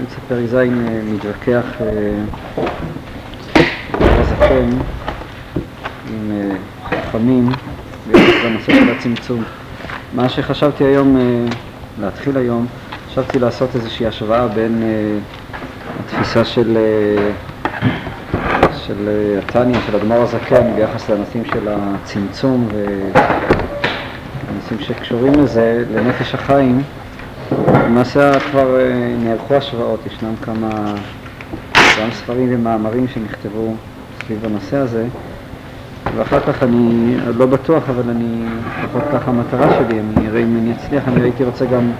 באמצע פרק ז' מתווכח הזקן עם חכמים בנושא של הצמצום. מה שחשבתי היום, להתחיל היום, חשבתי לעשות איזושהי השוואה בין התפיסה של, של התניא, של אדמו"ר הזקן, ביחס לנושאים של הצמצום והנושאים שקשורים לזה, לנפש החיים. למעשה כבר נערכו השוואות, ישנם כמה, גם ספרים ומאמרים שנכתבו סביב הנושא הזה, ואחר כך אני לא בטוח, אבל אני, לפחות ככה המטרה שלי, אני אראה אם אני אצליח, אני הייתי רוצה גם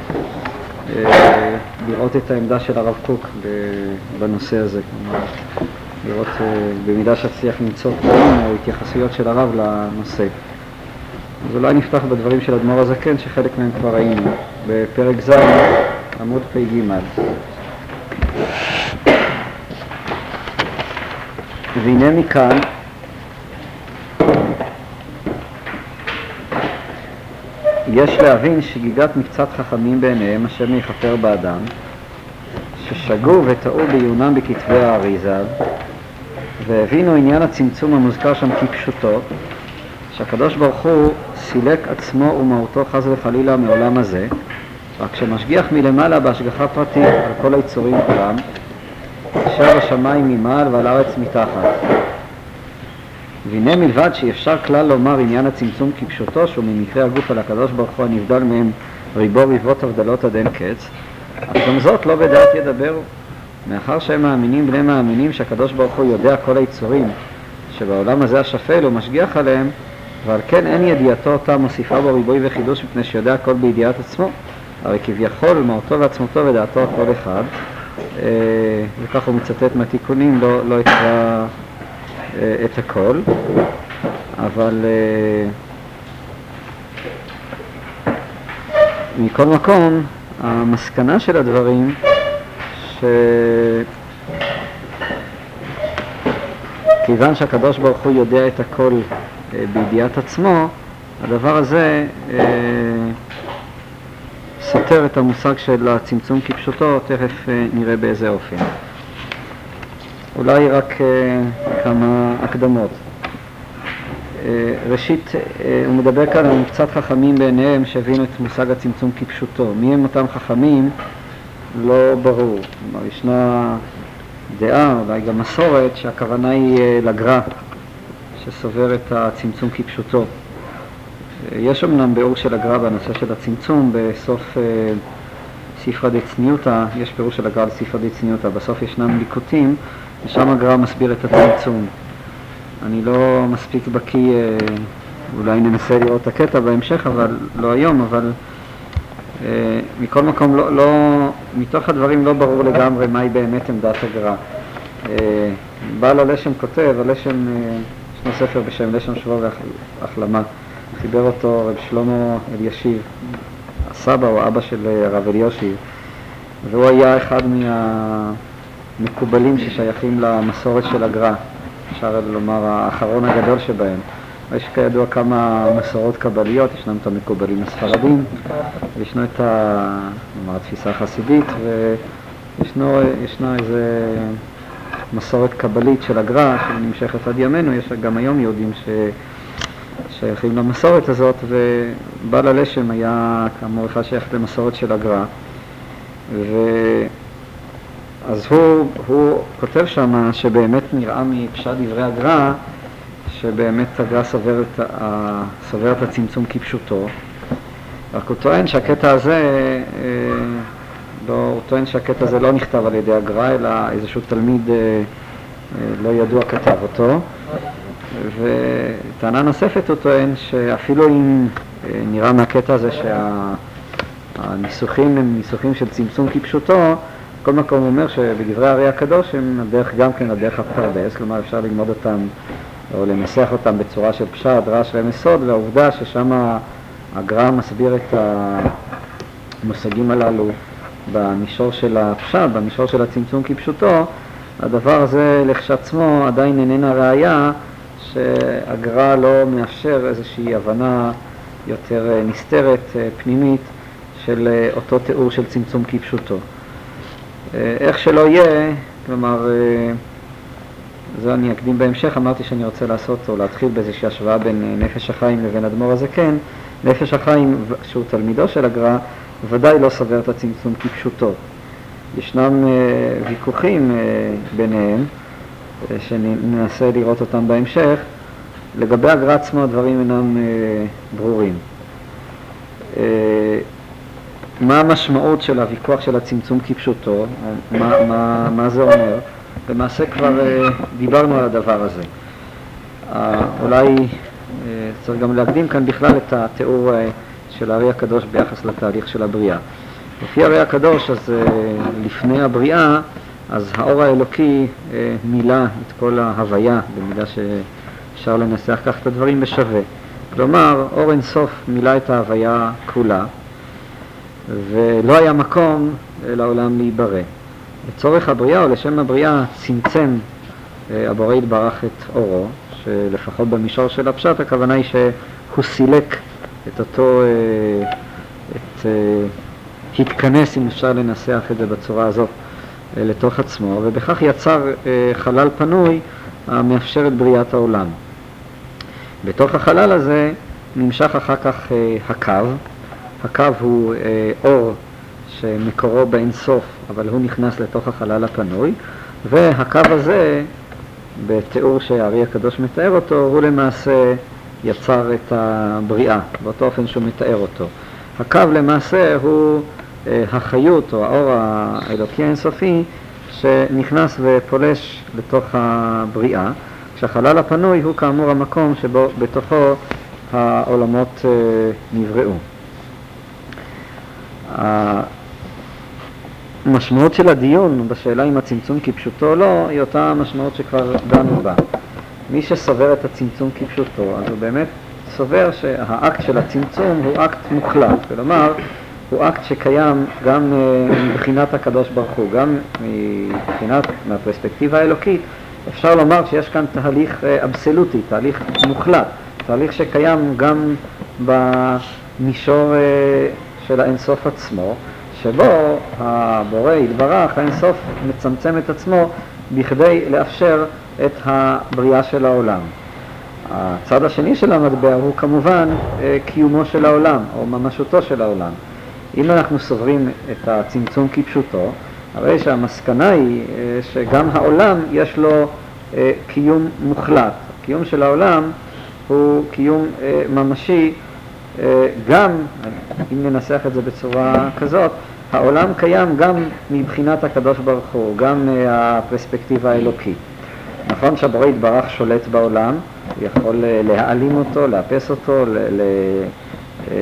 אה, לראות את העמדה של הרב קוק בנושא הזה, כלומר, לראות אה, במידה שאצליח למצוא דברים או התייחסויות של הרב לנושא. אז אולי נפתח בדברים של אדמו"ר הזקן, שחלק מהם כבר ראינו, בפרק ז', עמוד פ"ג. והנה מכאן יש להבין שגיגת מקצת חכמים בעיניהם אשר יכפר באדם, ששגו וטעו בעיונם בכתבי האריזה, והבינו עניין הצמצום המוזכר שם כפשוטו, שהקדוש ברוך הוא סילק עצמו ומהותו חס וחלילה מעולם הזה, רק שמשגיח מלמעלה בהשגחה פרטית על כל היצורים כולם, אשר בשמיים ממעל ועל הארץ מתחת. והנה מלבד שאי אפשר כלל לומר עניין הצמצום כפשוטו שהוא ממקרה הגוף על הקדוש ברוך הוא הנבדל מהם ריבו ריבות הבדלות עד אין קץ, אך גם זאת לא בדעת ידברו. מאחר שהם מאמינים בני מאמינים שהקדוש ברוך הוא יודע כל היצורים שבעולם הזה השפל הוא משגיח עליהם ועל כן אין ידיעתו אותה מוסיפה בו ריבוי וחידוש מפני שיודע הכל בידיעת עצמו. הרי כביכול מהותו ועצמותו ודעתו הכל אחד. אה, וכך הוא מצטט מהתיקונים לא, לא אקרא אה, את הכל. אבל אה, מכל מקום המסקנה של הדברים שכיוון שהקדוש ברוך הוא יודע את הכל בידיעת עצמו, הדבר הזה אה, סותר את המושג של הצמצום כפשוטו, תכף אה, נראה באיזה אופן. אולי רק כמה הקדמות. ראשית, הוא מדבר כאן על קצת חכמים בעיניהם שהבינו את מושג הצמצום כפשוטו. מי הם אותם חכמים? לא ברור. כלומר, ישנה דעה, אולי גם מסורת, שהכוונה היא לגר"א, שסובר את הצמצום כפשוטו. יש אמנם ביאור של הגר"א בנושא של הצמצום, בסוף אה, ספרא דצניותא, יש פירוש של הגר"א לספרא דצניותא, בסוף ישנם ליקוטים, ושם הגר"א מסביר את הצמצום. אני לא מספיק בקיא, אה, אולי ננסה לראות את הקטע בהמשך, אבל לא היום, אבל אה, מכל מקום, לא, לא, מתוך הדברים לא ברור לגמרי מהי באמת עמדת הגר"א. בעל הלשם כותב, הלשם ישנו ספר בשם לשון שבוע והחלמה, חיבר אותו רב שלמה אלישיב, הסבא או אבא של הרב אלישיב, והוא היה אחד מהמקובלים ששייכים למסורת של הגר"א, אפשר לומר האחרון הגדול שבהם. יש כידוע כמה מסורות קבליות, ישנם את המקובלים הספרדים, וישנו את ה, נאמר, התפיסה החסידית, וישנה איזה מסורת קבלית של הגר"א שנמשכת עד ימינו, יש גם היום יהודים ששייכים למסורת הזאת, ובעל הלשם היה כאמור אחד שייך למסורת של הגר"א, אז הוא, הוא כותב שם שבאמת נראה מפשט דברי הגר"א שבאמת הגר"א סובר, סובר את הצמצום כפשוטו, רק הוא טוען שהקטע הזה אה, לא, הוא טוען שהקטע הזה לא נכתב על ידי הגר"א, אלא איזשהו תלמיד אה, אה, לא ידוע כתב אותו. וטענה נוספת הוא טוען שאפילו אם אה, נראה מהקטע הזה שהניסוחים הם ניסוחים של צמצום כפשוטו, בכל מקום הוא אומר שבדברי הארי הקדוש הם הדרך גם כן הדרך הפרדס, כלומר אפשר ללמוד אותם או לנסח אותם בצורה של פשט, רעש ומסוד, והעובדה ששם הגר"א מסביר את המושגים הללו במישור של הפשט, במישור של הצמצום כפשוטו, הדבר הזה לכשעצמו עדיין איננה ראייה שהגר"א לא מאפשר איזושהי הבנה יותר אה, נסתרת, אה, פנימית, של אה, אותו תיאור של צמצום כפשוטו. איך שלא יהיה, כלומר, זה אני אקדים בהמשך, אמרתי שאני רוצה לעשות או להתחיל באיזושהי השוואה בין נפש החיים לבין אדמו"ר הזקן. נפש החיים, שהוא תלמידו של הגר"א, ודאי לא סובר את הצמצום כפשוטו. ישנם ויכוחים ביניהם, שננסה לראות אותם בהמשך. לגבי הגר"א עצמו הדברים אינם ברורים. מה המשמעות של הוויכוח של הצמצום כפשוטו, מה, מה, מה זה אומר. למעשה כבר uh, דיברנו על הדבר הזה. Uh, אולי uh, צריך גם להקדים כאן בכלל את התיאור uh, של הארי הקדוש ביחס לתהליך של הבריאה. לפי הארי הקדוש, אז uh, לפני הבריאה, אז האור האלוקי uh, מילא את כל ההוויה, במידה שאפשר לנסח כך את הדברים בשווה. כלומר, אור אינסוף מילא את ההוויה כולה, ולא היה מקום לעולם להיברא. לצורך הבריאה או לשם הבריאה צמצם אה, הבורא יתברך את אורו, שלפחות במישור של הפשט הכוונה היא שהוא סילק את אותו, אה, את, אה, התכנס אם אפשר לנסח את זה בצורה הזאת לתוך עצמו, ובכך יצר חלל פנוי המאפשר את בריאת העולם. בתוך החלל הזה נמשך אחר כך הקו, הקו הוא אור שמקורו באינסוף, אבל הוא נכנס לתוך החלל הפנוי, והקו הזה, בתיאור שהארי הקדוש מתאר אותו, הוא למעשה יצר את הבריאה, באותו אופן שהוא מתאר אותו. הקו למעשה הוא אה, החיות או האור האלוקי האינסופי שנכנס ופולש לתוך הבריאה, כשהחלל הפנוי הוא כאמור המקום שבו בתוכו העולמות אה, נבראו. המשמעות של הדיון בשאלה אם הצמצום כפשוטו או לא, היא אותה משמעות שכבר דנו בה. מי שסובר את הצמצום כפשוטו, אז הוא באמת סובר שהאקט של הצמצום הוא אקט מוחלט, כלומר, הוא אקט שקיים גם אה, מבחינת הקדוש ברוך הוא, גם מבחינת, מהפרספקטיבה האלוקית, אפשר לומר שיש כאן תהליך אה, אבסולוטי, תהליך מוחלט, תהליך שקיים גם במישור אה, של האינסוף עצמו, שבו הבורא יתברך, האינסוף מצמצם את עצמו בכדי לאפשר את הבריאה של העולם. הצד השני של המטבע הוא כמובן אה, קיומו של העולם או ממשותו של העולם. אם אנחנו סוברים את הצמצום כפשוטו, הרי שהמסקנה היא אה, שגם העולם יש לו אה, קיום מוחלט. הקיום של העולם הוא קיום ממשי גם, אם ננסח את זה בצורה כזאת, העולם קיים גם מבחינת הקדוש ברוך הוא, גם מהפרספקטיבה האלוקית. נכון שהבורא יתברך שולט בעולם, הוא יכול אה, להעלים אותו, לאפס אותו, אה,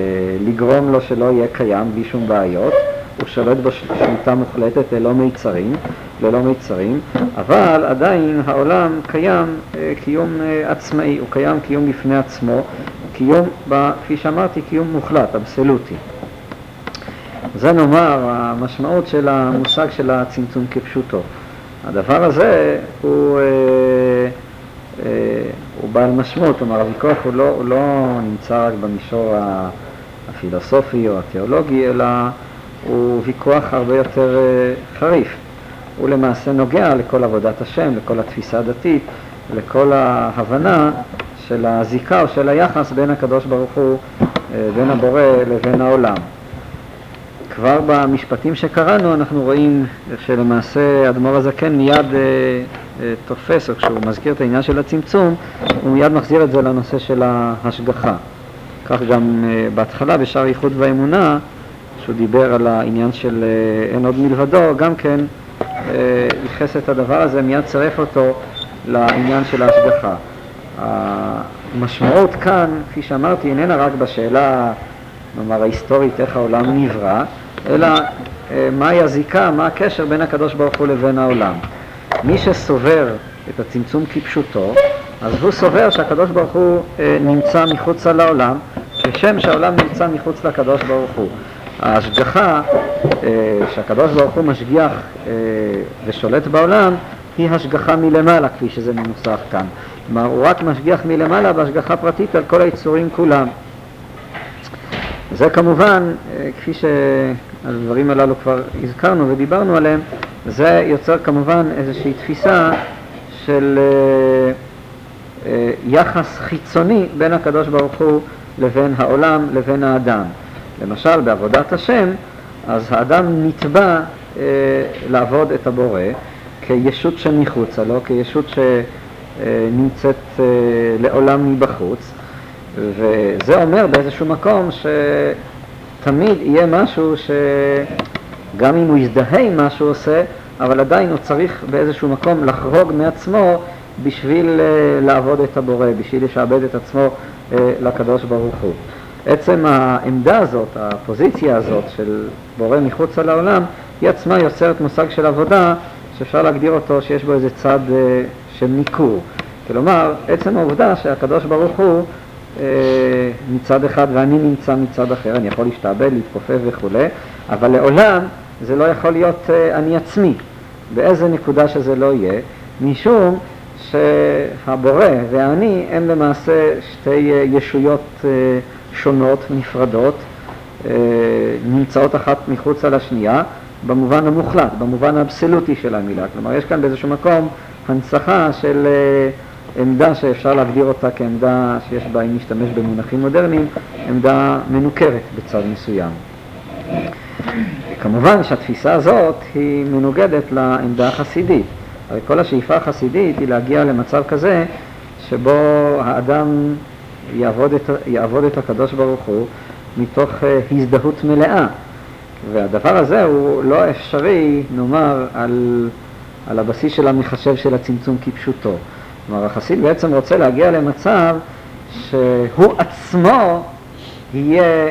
לגרום לו שלא יהיה קיים בלי שום בעיות, הוא שולט בשליטה מוחלטת ללא מיצרים, ללא מיצרים, אבל עדיין העולם קיים אה, קיום עצמאי, הוא קיים קיום בפני עצמו, קיום, כפי שאמרתי, קיום מוחלט, אבסולוטי. זה נאמר המשמעות של המושג של הצמצום כפשוטו. הדבר הזה הוא, אה, אה, הוא בעל משמעות, כלומר הוויכוח הוא לא, הוא לא נמצא רק במישור הפילוסופי או התיאולוגי, אלא הוא ויכוח הרבה יותר אה, חריף. הוא למעשה נוגע לכל עבודת השם, לכל התפיסה הדתית, לכל ההבנה של הזיקה או של היחס בין הקדוש ברוך הוא, אה, בין הבורא לבין העולם. כבר במשפטים שקראנו אנחנו רואים שלמעשה אדמו"ר הזקן מיד אה, אה, תופס, או כשהוא מזכיר את העניין של הצמצום, הוא מיד מחזיר את זה לנושא של ההשגחה. כך גם אה, בהתחלה בשער ייחוד והאמונה, שהוא דיבר על העניין של אה, אין עוד מלבדו, גם כן אה, ייחס את הדבר הזה, מיד צירף אותו לעניין של ההשגחה. המשמעות כאן, כפי שאמרתי, איננה רק בשאלה, נאמר, ההיסטורית, איך העולם נברא, אלא אה, מהי הזיקה, מה הקשר בין הקדוש ברוך הוא לבין העולם. מי שסובר את הצמצום כפשוטו, אז הוא סובר שהקדוש ברוך הוא אה, נמצא מחוץ לעולם, כשם שהעולם נמצא מחוץ לקדוש ברוך הוא. ההשגחה אה, שהקדוש ברוך הוא משגיח ושולט בעולם היא השגחה מלמעלה, כפי שזה מנוסח כאן. כלומר, הוא רק משגיח מלמעלה בהשגחה פרטית על כל היצורים כולם. זה כמובן, כפי שהדברים הללו כבר הזכרנו ודיברנו עליהם, זה יוצר כמובן איזושהי תפיסה של אה, אה, יחס חיצוני בין הקדוש ברוך הוא לבין העולם, לבין האדם. למשל, בעבודת השם, אז האדם נתבע אה, לעבוד את הבורא כישות שמחוצה לו, כישות שנמצאת אה, לעולם מבחוץ, וזה אומר באיזשהו מקום שתמיד יהיה משהו שגם אם הוא יזדהה עם מה שהוא עושה, אבל עדיין הוא צריך באיזשהו מקום לחרוג מעצמו בשביל אה, לעבוד את הבורא, בשביל לשעבד את עצמו אה, לקדוש ברוך הוא. עצם העמדה הזאת, הפוזיציה הזאת של בורא מחוץ לעולם, היא עצמה יוצרת מושג של עבודה שאפשר להגדיר אותו שיש בו איזה צד אה, של ניכור. כלומר, עצם העובדה שהקדוש ברוך הוא מצד אחד ואני נמצא מצד אחר, אני יכול להשתעבד, להתכופף וכולי, אבל לעולם זה לא יכול להיות אה, אני עצמי, באיזה נקודה שזה לא יהיה, משום שהבורא והאני הם למעשה שתי אה, ישויות אה, שונות, נפרדות, אה, נמצאות אחת מחוץ על השנייה, במובן המוחלט, במובן האבסולוטי של המילה. כלומר, יש כאן באיזשהו מקום הנצחה של עמדה שאפשר להגדיר אותה כעמדה שיש בה, אם נשתמש במונחים מודרניים, עמדה מנוכרת בצד מסוים. כמובן שהתפיסה הזאת היא מנוגדת לעמדה החסידית. הרי כל השאיפה החסידית היא להגיע למצב כזה שבו האדם יעבוד את, יעבוד את הקדוש ברוך הוא מתוך uh, הזדהות מלאה. והדבר הזה הוא לא אפשרי, נאמר, על, על הבסיס של המחשב של הצמצום כפשוטו. כלומר, החסיד בעצם רוצה להגיע למצב שהוא עצמו יהיה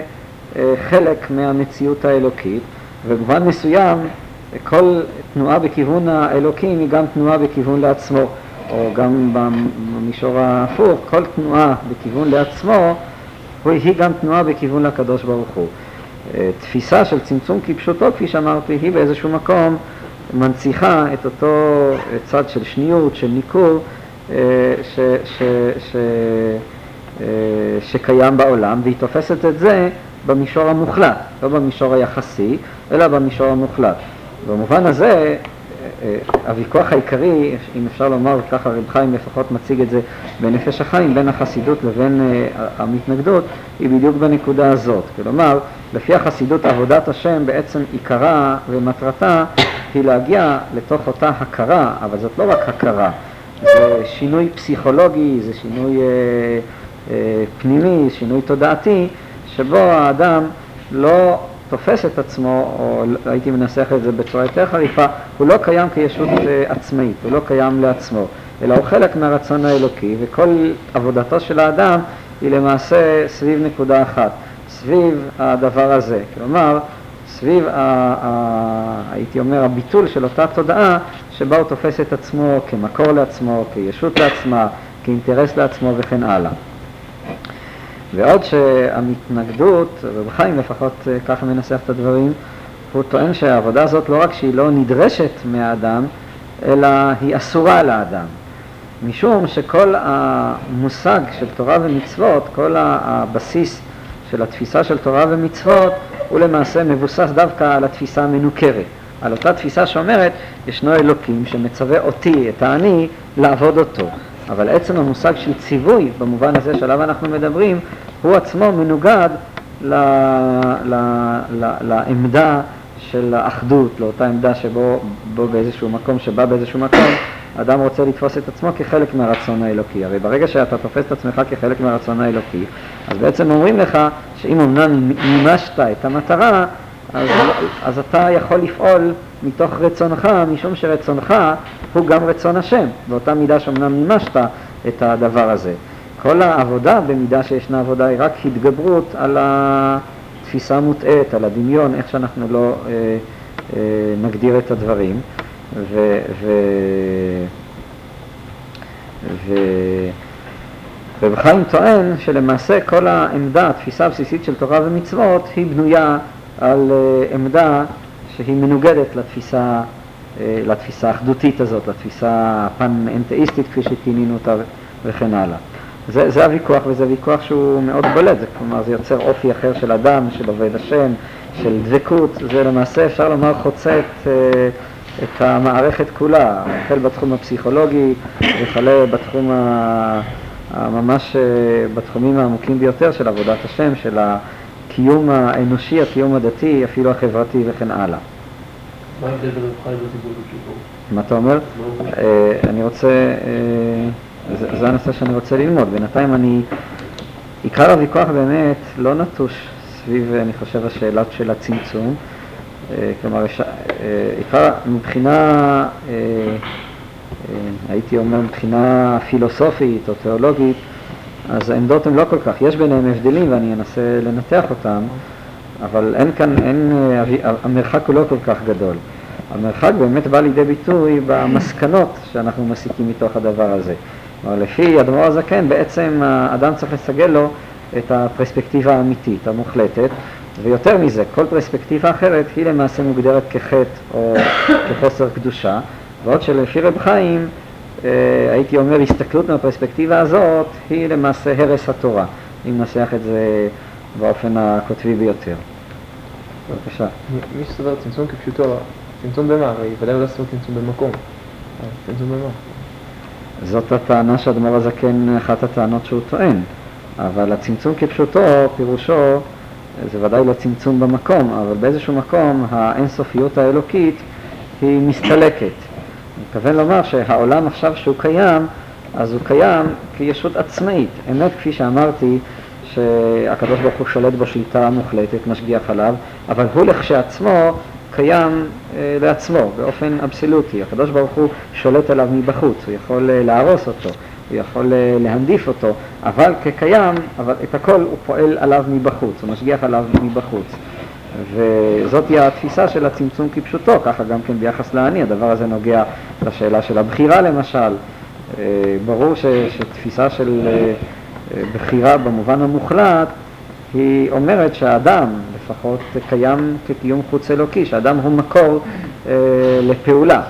uh, חלק מהמציאות האלוקית, ובמובן מסוים כל תנועה בכיוון האלוקים היא גם תנועה בכיוון לעצמו, או גם במישור ההפוך, כל תנועה בכיוון לעצמו היא גם תנועה בכיוון לקדוש ברוך הוא. אה, תפיסה של צמצום כפשוטו, כפי שאמרתי, היא באיזשהו מקום מנציחה את אותו צד של שניות, של ניכור, אה, ש, ש, ש, אה, שקיים בעולם, והיא תופסת את זה במישור המוחלט, לא במישור היחסי, אלא במישור המוחלט. במובן הזה, אה, אה, הוויכוח העיקרי, אם אפשר לומר, ככה רב חיים לפחות מציג את זה בנפש החיים, בין החסידות לבין אה, המתנגדות, היא בדיוק בנקודה הזאת. כלומר, לפי החסידות עבודת השם בעצם עיקרה ומטרתה היא להגיע לתוך אותה הכרה, אבל זאת לא רק הכרה, זה שינוי פסיכולוגי, זה שינוי אה, אה, פנימי, שינוי תודעתי, שבו האדם לא תופס את עצמו, או הייתי מנסח את זה בצורה יותר חריפה, הוא לא קיים כישות אה, עצמאית, הוא לא קיים לעצמו, אלא הוא חלק מהרצון האלוקי, וכל עבודתו של האדם היא למעשה סביב נקודה אחת, סביב הדבר הזה. כלומר, סביב, ה, ה, הייתי אומר, הביטול של אותה תודעה שבה הוא תופס את עצמו כמקור לעצמו, כישות לעצמה, כאינטרס לעצמו וכן הלאה. ועוד שהמתנגדות, רב חיים לפחות אה, ככה מנסח את הדברים, הוא טוען שהעבודה הזאת לא רק שהיא לא נדרשת מהאדם, אלא היא אסורה לאדם. משום שכל המושג של תורה ומצוות, כל הבסיס של התפיסה של תורה ומצוות, הוא למעשה מבוסס דווקא על התפיסה המנוכרת. על אותה תפיסה שאומרת, ישנו אלוקים שמצווה אותי, את האני, לעבוד אותו. אבל עצם המושג של ציווי, במובן הזה שעליו אנחנו מדברים, הוא עצמו מנוגד ל, ל, ל, לעמדה של האחדות, לאותה עמדה שבו באיזשהו מקום, שבא באיזשהו מקום, אדם רוצה לתפוס את עצמו כחלק מהרצון האלוקי. הרי ברגע שאתה תופס את עצמך כחלק מהרצון האלוקי, אז בעצם אומרים לך שאם אמנם מימשת את המטרה, אז, אז אתה יכול לפעול מתוך רצונך, משום שרצונך הוא גם רצון השם, באותה מידה שאומנם מימשת את הדבר הזה. כל העבודה, במידה שישנה עבודה, היא רק התגברות על התפיסה המוטעית, על הדמיון, איך שאנחנו לא אה, אה, נגדיר את הדברים. ו... ו, ו רב חיים טוען שלמעשה כל העמדה, התפיסה הבסיסית של תורה ומצוות, היא בנויה על uh, עמדה שהיא מנוגדת לתפיסה, uh, לתפיסה האחדותית הזאת, לתפיסה הפן-אנתאיסטית כפי שכינינו אותה וכן הלאה. זה, זה הוויכוח, וזה ויכוח שהוא מאוד בולט, זה, כלומר זה יוצר אופי אחר של אדם, של עובד השם, של דבקות, זה למעשה אפשר לומר חוצה את, uh, את המערכת כולה, החל בתחום הפסיכולוגי וכלה בתחום ה... ממש אה, בתחומים העמוקים ביותר של עבודת השם, של הקיום האנושי, הקיום הדתי, אפילו החברתי וכן הלאה. מה ההבדל בין רב חיים לטיפול בפשוטו? מה אתה אומר? אני רוצה, זה הנושא שאני רוצה ללמוד. בינתיים אני, עיקר הוויכוח באמת לא נטוש סביב, אני חושב, השאלה של הצמצום. אה, כלומר, אה, מבחינה, אה, הייתי אומר, מבחינה פילוסופית או תיאולוגית, אז העמדות הן לא כל כך, יש ביניהם הבדלים ואני אנסה לנתח אותם, אבל אין כאן, אין, המרחק הוא לא כל כך גדול. המרחק באמת בא לידי ביטוי במסקנות שאנחנו מסיקים מתוך הדבר הזה. כלומר, לפי אדמו"ר הזקן, בעצם האדם צריך לסגל לו את הפרספקטיבה האמיתית, המוחלטת, ויותר מזה, כל פרספקטיבה אחרת היא למעשה מוגדרת כחטא או כחוסר קדושה, בעוד שלפי רב חיים, אה, הייתי אומר, הסתכלות מהפרספקטיבה הזאת היא למעשה הרס התורה, אם ננסח את זה באופן הקוטבי ביותר. בבקשה. מי שסובר צמצום כפשוטו, צמצום במה? הרי ודאי לא סובר צמצום במקום. צמצום במה? זאת הטענה שאדמו"ר הזקן, אחת הטענות שהוא טוען, אבל הצמצום כפשוטו, פירושו זה ודאי לא צמצום במקום, אבל באיזשהו מקום האינסופיות האלוקית היא מסתלקת. אני מתכוון לומר שהעולם עכשיו שהוא קיים, אז הוא קיים כישות עצמאית. אמת, כפי שאמרתי, שהקדוש ברוך הוא שולט בו שליטה מוחלטת, משגיח עליו, אבל הוא לכשעצמו קיים אה, לעצמו באופן אבסולוטי. הקדוש ברוך הוא שולט עליו מבחוץ, הוא יכול אה, להרוס אותו, הוא יכול אה, להנדיף אותו, אבל כקיים, אבל את הכל הוא פועל עליו מבחוץ, הוא משגיח עליו מבחוץ. וזאת היא התפיסה של הצמצום כפשוטו, ככה גם כן ביחס לאני, הדבר הזה נוגע לשאלה של הבחירה למשל. אה, ברור ש, שתפיסה של אה, בחירה במובן המוחלט היא אומרת שהאדם לפחות קיים כקיום חוץ אלוקי, שהאדם הוא מקור לפעולה.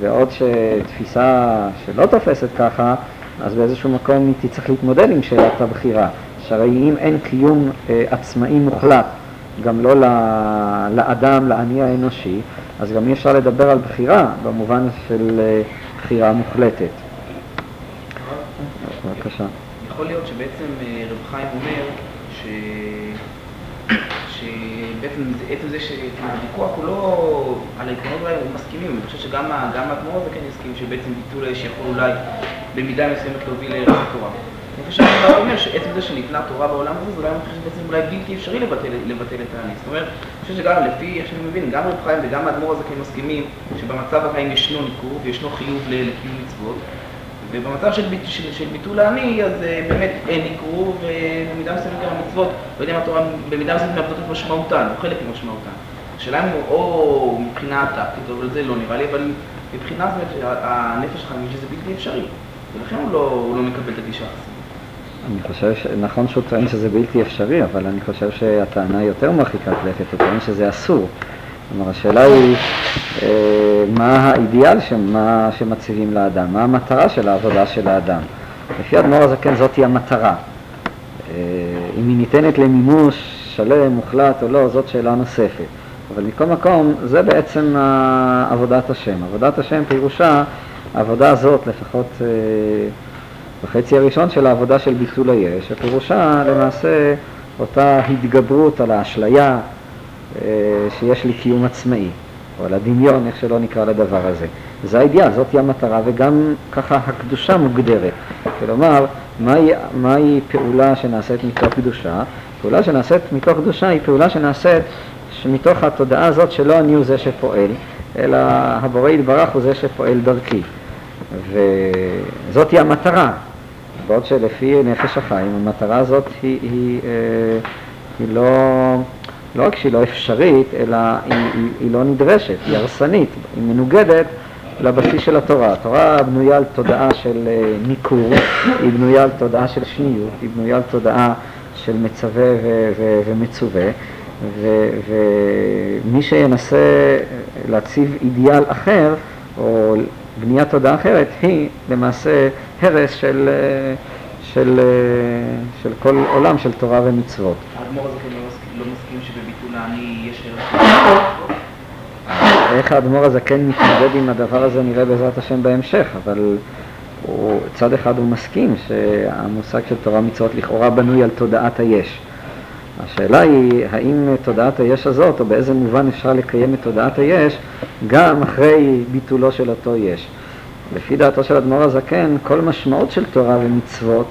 ועוד שתפיסה שלא תופסת ככה, אז באיזשהו מקום היא תצטרך להתמודד עם שאלת הבחירה. שהרי אם אין קיום אה, עצמאי מוחלט, גם לא לאדם, לאני האנושי, אז גם אי אפשר לדבר על בחירה במובן של אה, בחירה מוחלטת. בבקשה. יכול להיות שבעצם אה, רב חיים אומר עצם זה שהוויכוח הוא לא על העקרונות האלה, הם מסכימים, אני חושב שגם האדמו"ר הזה כן יסכים שבעצם ביטול האש יכול אולי במידה מסוימת להוביל לערך התורה. אני חושב שאני אומר שעצם זה שניתנה תורה בעולם הזה, זה אולי אני חושב שבעצם אולי בלתי אפשרי לבטל, את העני. זאת אומרת, אני חושב שגם לפי איך שאני מבין, גם רב חיים וגם האדמו"ר הזה כן מסכימים שבמצב החיים ישנו ניכור וישנו חיוב לקיום מצוות. ובמצב של, של, של ביטול האני, אז uh, באמת אין יקרו, ובמידה מסוימת גם המצוות, לא יודע אם התורה במידה מסוימת מאבדות את משמעותן, או חלק ממשמעותן. השאלה אם הוא או מבחינה טקטית, אבל זה לא נראה לי, אבל מבחינה זאת הנפש שלך מבין שזה בלתי אפשרי, ולכן הוא לא, הוא לא מקבל את הגישה הזאת. אני חושב, ש... נכון שהוא טוען שזה בלתי אפשרי, אבל אני חושב שהטענה יותר מרחיקת לכת, הוא טוען שזה אסור. כלומר, השאלה היא אה, מה האידיאל שמה שמציבים לאדם, מה המטרה של העבודה של האדם. לפי אדמו"ר הזקן זאתי המטרה. אה, אם היא ניתנת למימוש שלם, מוחלט או לא, זאת שאלה נוספת. אבל מכל מקום, זה בעצם עבודת השם. עבודת השם פירושה, העבודה הזאת, לפחות אה, בחצי הראשון של העבודה של ביטול היש, שפירושה למעשה אותה התגברות על האשליה, שיש לי קיום עצמאי, או על הדמיון, איך שלא נקרא לדבר הזה. זה האידיאל, זאת היא המטרה, וגם ככה הקדושה מוגדרת. כלומר, מהי, מהי פעולה שנעשית מתוך קדושה? פעולה שנעשית מתוך קדושה היא פעולה שנעשית מתוך התודעה הזאת שלא אני הוא זה שפועל, אלא הבורא יתברך הוא זה שפועל דרכי. וזאת היא המטרה. בעוד שלפי נפש החיים המטרה הזאת היא, היא, היא, אה, היא לא... לא רק שהיא לא אפשרית, אלא היא, היא, היא לא נדרשת, היא הרסנית, היא מנוגדת לבסיס של התורה. התורה בנויה על תודעה של אה, ניכור, היא בנויה על תודעה של שניות, היא בנויה על תודעה של מצווה ו- ו- ומצווה, ומי שינסה להציב אידיאל אחר, או בניית תודעה אחרת, היא למעשה הרס של, אה, של, אה, של כל עולם של תורה ומצוות. האדמו"ר הזה לא מסכים שבביטול העני יש ערך איך האדמו"ר הזקן מתמודד עם הדבר הזה נראה בעזרת השם בהמשך, אבל הוא, צד אחד הוא מסכים שהמושג של תורה מצוות לכאורה בנוי על תודעת היש. השאלה היא האם תודעת היש הזאת, או באיזה מובן אפשר לקיים את תודעת היש, גם אחרי ביטולו של אותו יש. לפי דעתו של אדמו"ר הזקן, כל משמעות של תורה ומצוות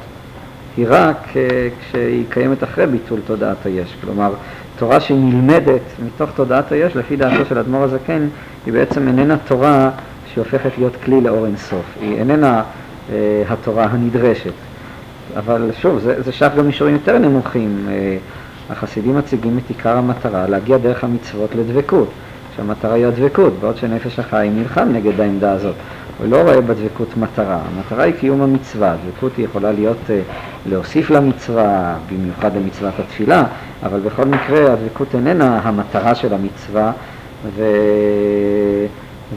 היא רק uh, כשהיא קיימת אחרי ביטול תודעת היש. כלומר, תורה שהיא נלמדת מתוך תודעת היש, לפי דעתו של אדמו"ר הזקן, היא בעצם איננה תורה שהופכת להיות כלי לאור אינסוף. היא איננה uh, התורה הנדרשת. אבל שוב, זה, זה שייך גם מישורים יותר נמוכים. Uh, החסידים מציגים את עיקר המטרה, להגיע דרך המצוות לדבקות, שהמטרה היא הדבקות, בעוד שנפש החיים נלחם נגד העמדה הזאת. הוא לא רואה בדבקות מטרה, המטרה היא קיום המצווה, דבקות היא יכולה להיות uh, להוסיף למצווה, במיוחד למצוות התפילה, אבל בכל מקרה הדבקות איננה המטרה של המצווה, ו...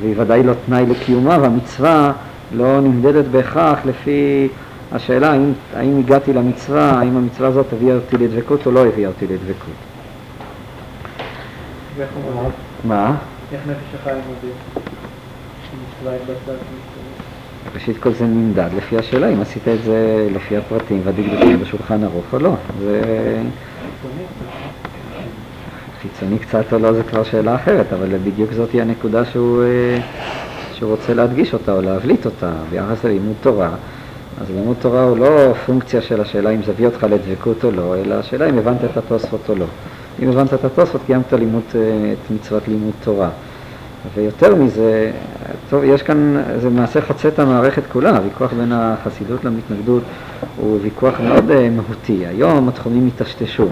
והיא ודאי לא תנאי לקיומה, והמצווה לא נמדדת בהכרח לפי השאלה האם, האם הגעתי למצווה, האם המצווה הזאת הביאה אותי לדבקות או לא הביאה אותי לדבקות. מה? איך נפש החיים עובד? ראשית כל זה נמדד לפי השאלה אם עשית את זה לפי הפרטים והדקדוקים בשולחן ערוך או לא. זה... חיצוני קצת או לא זה כבר שאלה אחרת, אבל בדיוק זאת היא הנקודה שהוא, אה, שהוא רוצה להדגיש אותה או להבליט אותה ביחס ללימוד תורה. אז לימוד תורה הוא לא פונקציה של השאלה אם זה הביא אותך לדבקות או לא, אלא השאלה אם הבנת את התוספות או לא. אם הבנת את התוספות, קיימת לימוד, אה, את מצוות לימוד תורה. ויותר מזה, טוב, יש כאן, זה למעשה חוצה את המערכת כולה, הוויכוח בין החסידות למתנגדות הוא ויכוח מאוד uh, מהותי. היום התחומים היטשטשו,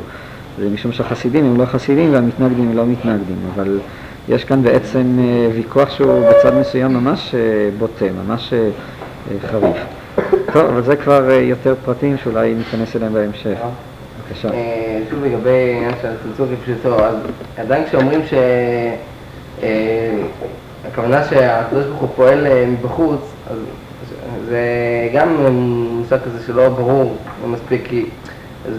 זה משום שהחסידים הם לא חסידים והמתנגדים הם לא מתנגדים, אבל יש כאן בעצם uh, ויכוח שהוא בצד מסוים ממש uh, בוטה, ממש uh, חריף. טוב, אבל זה כבר uh, יותר פרטים שאולי ניכנס אליהם בהמשך. בבקשה. שוב לגבי העניין של הצמצום כפשוטו, אז עדיין כשאומרים ש... אה, הכוונה שהקדוש ברוך הוא פועל אה, מבחוץ, אז זה גם מושג כזה שלא ברור מספיק, כי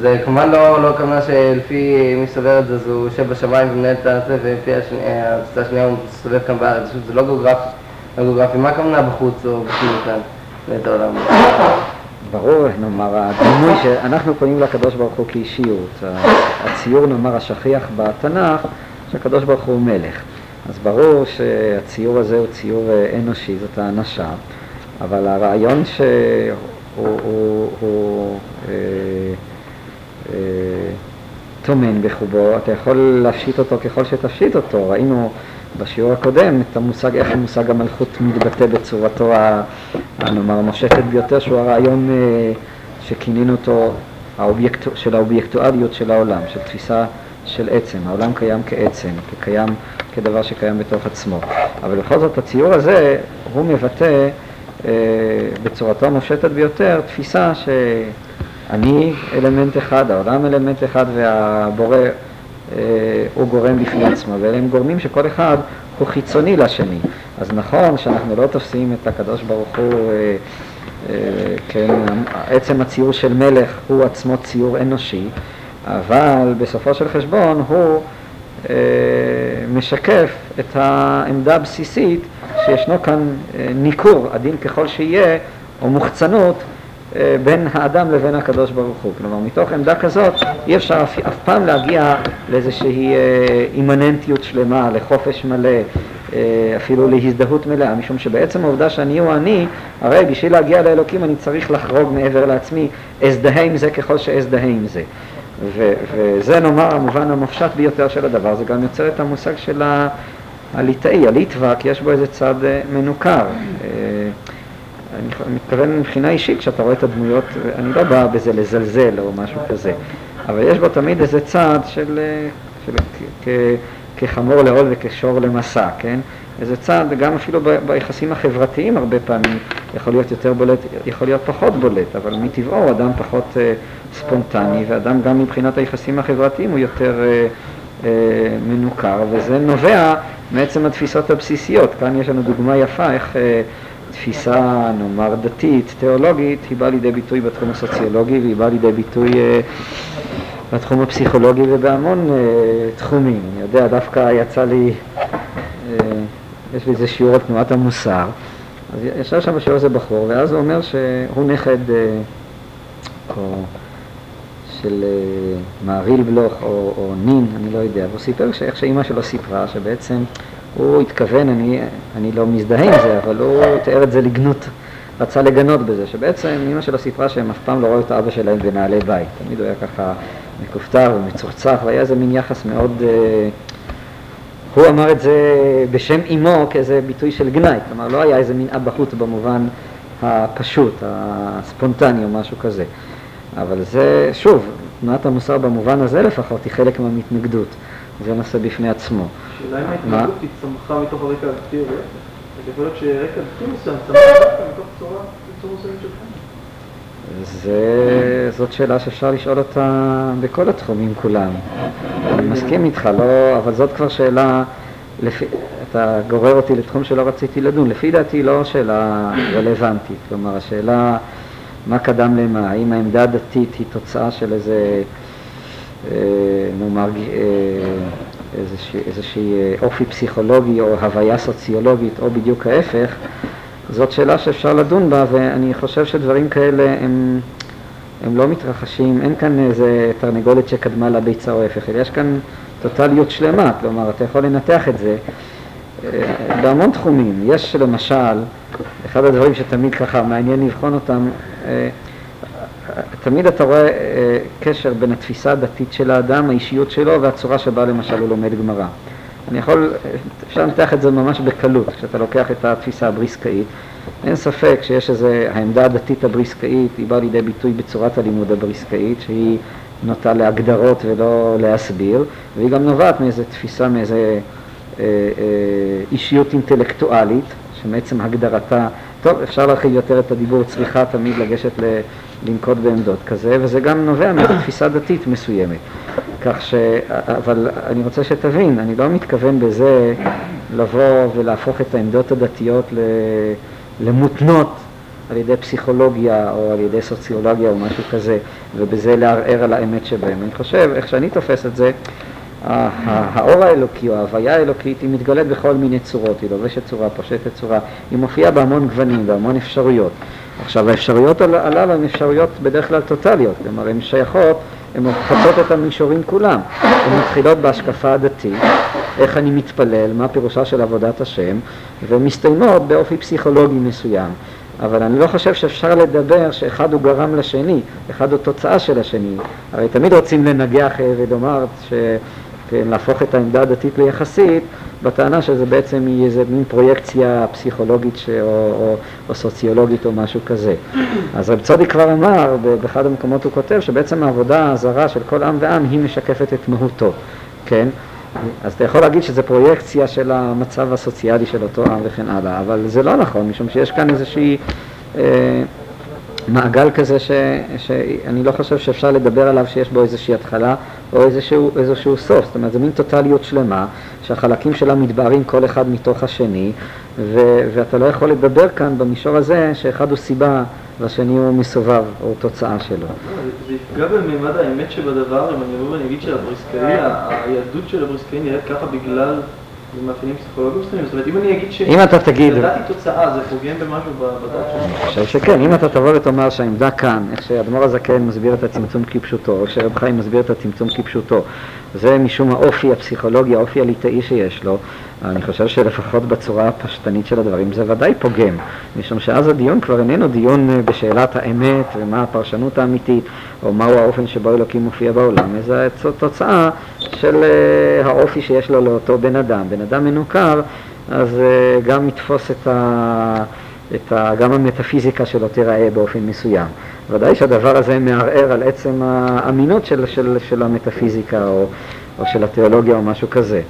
זה כמובן לא, לא הכוונה שלפי מי סובר את זה, אז הוא יושב בשמיים ומנהל את זה, ולפי התפיסה השנייה הוא מסתובב כאן בארץ, זה לא גיאוגרפי, לא גיאוגרפי, מה הכוונה בחוץ או בפנים כאן, את העולם? ברור, נאמר, הדימוי שאנחנו קוראים לקדוש ברוך הוא כאישיות, הציור, נאמר, השכיח בתנ"ך, שהקדוש ברוך הוא מלך. אז ברור שהציור הזה הוא ציור אה, אנושי, זאת האנשה, אבל הרעיון שהוא הוא, הוא, אה, אה, טומן בחובו, אתה יכול להפשיט אותו ככל שתפשיט אותו. ראינו בשיעור הקודם את המושג, איך המושג המלכות מתבטא בצורתו, נאמר, המושכת ביותר, שהוא הרעיון אה, שכינינו אותו האובייקט, של האובייקטואליות של העולם, של תפיסה של עצם. העולם קיים כעצם, כקיים כדבר שקיים בתוך עצמו. אבל בכל זאת הציור הזה, הוא מבטא אה, בצורתו המופשטת ביותר תפיסה שאני אלמנט אחד, העולם אלמנט אחד והבורא אה, הוא גורם בפני עצמו, ואלה הם גורמים שכל אחד הוא חיצוני לשני. אז נכון שאנחנו לא תופסים את הקדוש ברוך הוא, אה, אה, כן, עצם הציור של מלך הוא עצמו ציור אנושי, אבל בסופו של חשבון הוא משקף את העמדה הבסיסית שישנו כאן אה, ניכור, עדין ככל שיהיה, או מוחצנות אה, בין האדם לבין הקדוש ברוך הוא. כלומר, מתוך עמדה כזאת אי אפשר אף, אף פעם להגיע לאיזושהי אימננטיות שלמה, לחופש מלא, אפילו להזדהות מלאה, משום שבעצם העובדה שאני הוא אני, הרי בשביל להגיע לאלוקים אני צריך לחרוג מעבר לעצמי, אזדהה עם זה ככל שאזדהה עם זה. ו- וזה נאמר המובן המופשט ביותר של הדבר, זה גם יוצר את המושג של הליטאי, הליטווק, יש בו איזה צד אה, מנוכר. אה, אני מתכוון מבחינה אישית, כשאתה רואה את הדמויות, אני לא בא בזה לזלזל או משהו כזה, אבל יש בו תמיד איזה צד של, אה, של כ- כחמור לעול וכשור למסע, כן? איזה צד, גם אפילו ב- ביחסים החברתיים הרבה פעמים יכול להיות יותר בולט, יכול להיות פחות בולט, אבל מטבעו הוא אדם פחות אה, ספונטני, ואדם גם מבחינת היחסים החברתיים הוא יותר אה, אה, מנוכר, וזה נובע מעצם התפיסות הבסיסיות. כאן יש לנו דוגמה יפה איך אה, תפיסה, נאמר, דתית, תיאולוגית, היא באה לידי ביטוי בתחום הסוציולוגי והיא באה לידי ביטוי אה, בתחום הפסיכולוגי ובהמון אה, תחומים. אני יודע, דווקא יצא לי... אה, יש לי איזה שיעור על תנועת המוסר, אז ישב שם בשיעור הזה בחור, ואז הוא אומר שהוא נכד אה, או של אה, מעריל בלוך או, או נין, אני לא יודע, והוא סיפר שאיך שאימא שלו סיפרה, שבעצם הוא התכוון, אני, אני לא מזדהה עם זה, אבל הוא תיאר את זה לגנות, רצה לגנות בזה, שבעצם אימא שלו סיפרה שהם אף פעם לא ראו את אבא שלהם בנעלי בית, תמיד הוא היה ככה מכופתר ומצוחצח, והיה איזה מין יחס מאוד... אה, הוא אמר את זה בשם אימו כאיזה ביטוי של גנאי, כלומר לא היה איזה מין אבהות במובן הפשוט, הספונטני או משהו כזה. אבל זה, שוב, תנועת המוסר במובן הזה לפחות היא חלק מהמתנגדות, זה נושא בפני עצמו. השאלה אם? ההתנגדות היא צמחה מתוך הרקע הדתי או. אז יכול להיות שרקע דתי מסוים צמח דווקא מתוך צורה צורה מסוימת של חיים. זה, זאת שאלה שאפשר לשאול אותה בכל התחומים כולם. אני מסכים איתך, לא, אבל זאת כבר שאלה, לפי, אתה גורר אותי לתחום שלא רציתי לדון. לפי דעתי לא שאלה רלוונטית, כלומר השאלה מה קדם למה, האם העמדה הדתית היא תוצאה של איזה, אה, נאמר, אה, איזושהי, איזושהי אה, אופי פסיכולוגי או הוויה סוציולוגית או בדיוק ההפך, זאת שאלה שאפשר לדון בה ואני חושב שדברים כאלה הם, הם לא מתרחשים, אין כאן איזה תרנגולת שקדמה לביצה או ההפך, אלא יש כאן טוטליות שלמה, כלומר אתה יכול לנתח את זה אה, בהמון תחומים. יש למשל, אחד הדברים שתמיד ככה מעניין לבחון אותם, אה, תמיד אתה רואה אה, קשר בין התפיסה הדתית של האדם, האישיות שלו והצורה שבה למשל הוא לומד גמרא. אני יכול, אפשר לנתח את זה ממש בקלות, כשאתה לוקח את התפיסה הבריסקאית. אין ספק שיש איזה, העמדה הדתית הבריסקאית היא באה לידי ביטוי בצורת הלימוד הבריסקאית, שהיא נוטה להגדרות ולא להסביר, והיא גם נובעת מאיזו תפיסה, מאיזו אה, אה, אישיות אינטלקטואלית, שמעצם הגדרתה, טוב, אפשר להרחיב יותר את הדיבור, צריכה תמיד לגשת ל, לנקוט בעמדות כזה, וזה גם נובע מאיזו תפיסה דתית מסוימת. כך ש... אבל אני רוצה שתבין, אני לא מתכוון בזה לבוא ולהפוך את העמדות הדתיות. למותנות על ידי פסיכולוגיה או על ידי סוציולוגיה או משהו כזה, ובזה לערער על האמת שבהם. אני חושב, איך שאני תופס את זה, האור האלוקי או ההוויה האלוקית היא מתגלית בכל מיני צורות, היא לובשת צורה, פושטת צורה, היא מופיעה בהמון גוונים, בהמון אפשרויות. עכשיו האפשרויות הל- הללו הן אפשרויות בדרך כלל טוטליות, כלומר הן שייכות, הן חוצות את המישורים כולם, הן מתחילות בהשקפה הדתית, איך אני מתפלל, מה פירושה של עבודת השם, ומסתיימות באופי פסיכולוגי מסוים. אבל אני לא חושב שאפשר לדבר שאחד הוא גרם לשני, אחד הוא תוצאה של השני. הרי תמיד רוצים לנגח אה, ולומר, ש... כן, להפוך את העמדה הדתית ליחסית, בטענה שזה בעצם היא איזה מין פרויקציה פסיכולוגית ש... או, או, או סוציולוגית או משהו כזה. אז רב צודי כבר אמר, באחד המקומות הוא כותב, שבעצם העבודה הזרה של כל עם ועם היא משקפת את מהותו, כן? אז אתה יכול להגיד שזה פרויקציה של המצב הסוציאלי של אותו עם וכן הלאה, אבל זה לא נכון, משום שיש כאן איזושהי אה, מעגל כזה ש, שאני לא חושב שאפשר לדבר עליו שיש בו איזושהי התחלה או איזשהו, איזשהו סוף, זאת אומרת, זה מין טוטליות שלמה, שהחלקים שלה מתבהרים כל אחד מתוך השני, ו, ואתה לא יכול לדבר כאן במישור הזה שאחד הוא סיבה והשני הוא מסובב או תוצאה שלו. זה יפגע בממד האמת שבדבר, אם אני אגיד שהבריסקאי, היהדות של הבריסקאי נראית ככה בגלל מאפיינים פסיכולוגיים מסוימים, זאת אומרת אם אני אגיד אם אתה תגיד- היא תוצאה, זה פוגם במשהו בדת שלי. אני חושב שכן, אם אתה תבוא ותאמר שהעמדה כאן, איך שאדמו"ר הזקן מסביר את הצמצום כפשוטו, או שרב חיים מסביר את הצמצום כפשוטו, זה משום האופי הפסיכולוגי, האופי הליטאי שיש לו, אני חושב שלפחות בצורה הפשטנית של הדברים זה ודאי פוגם, משום שאז הדיון כבר איננו דיון אה, בשאלת האמת ומה הפרשנות האמיתית, או מהו האופן שבו אלוקים מופיע בעולם, זה תוצאה של אה, האופי שיש לו לאותו בן אדם. בן אדם מנוכר, אז אה, גם יתפוס את ה... את ה, גם המטאפיזיקה שלו תיראה באופן מסוים. ודאי שהדבר הזה מערער על עצם האמינות של, של, של המטאפיזיקה או, או של התיאולוגיה או משהו כזה.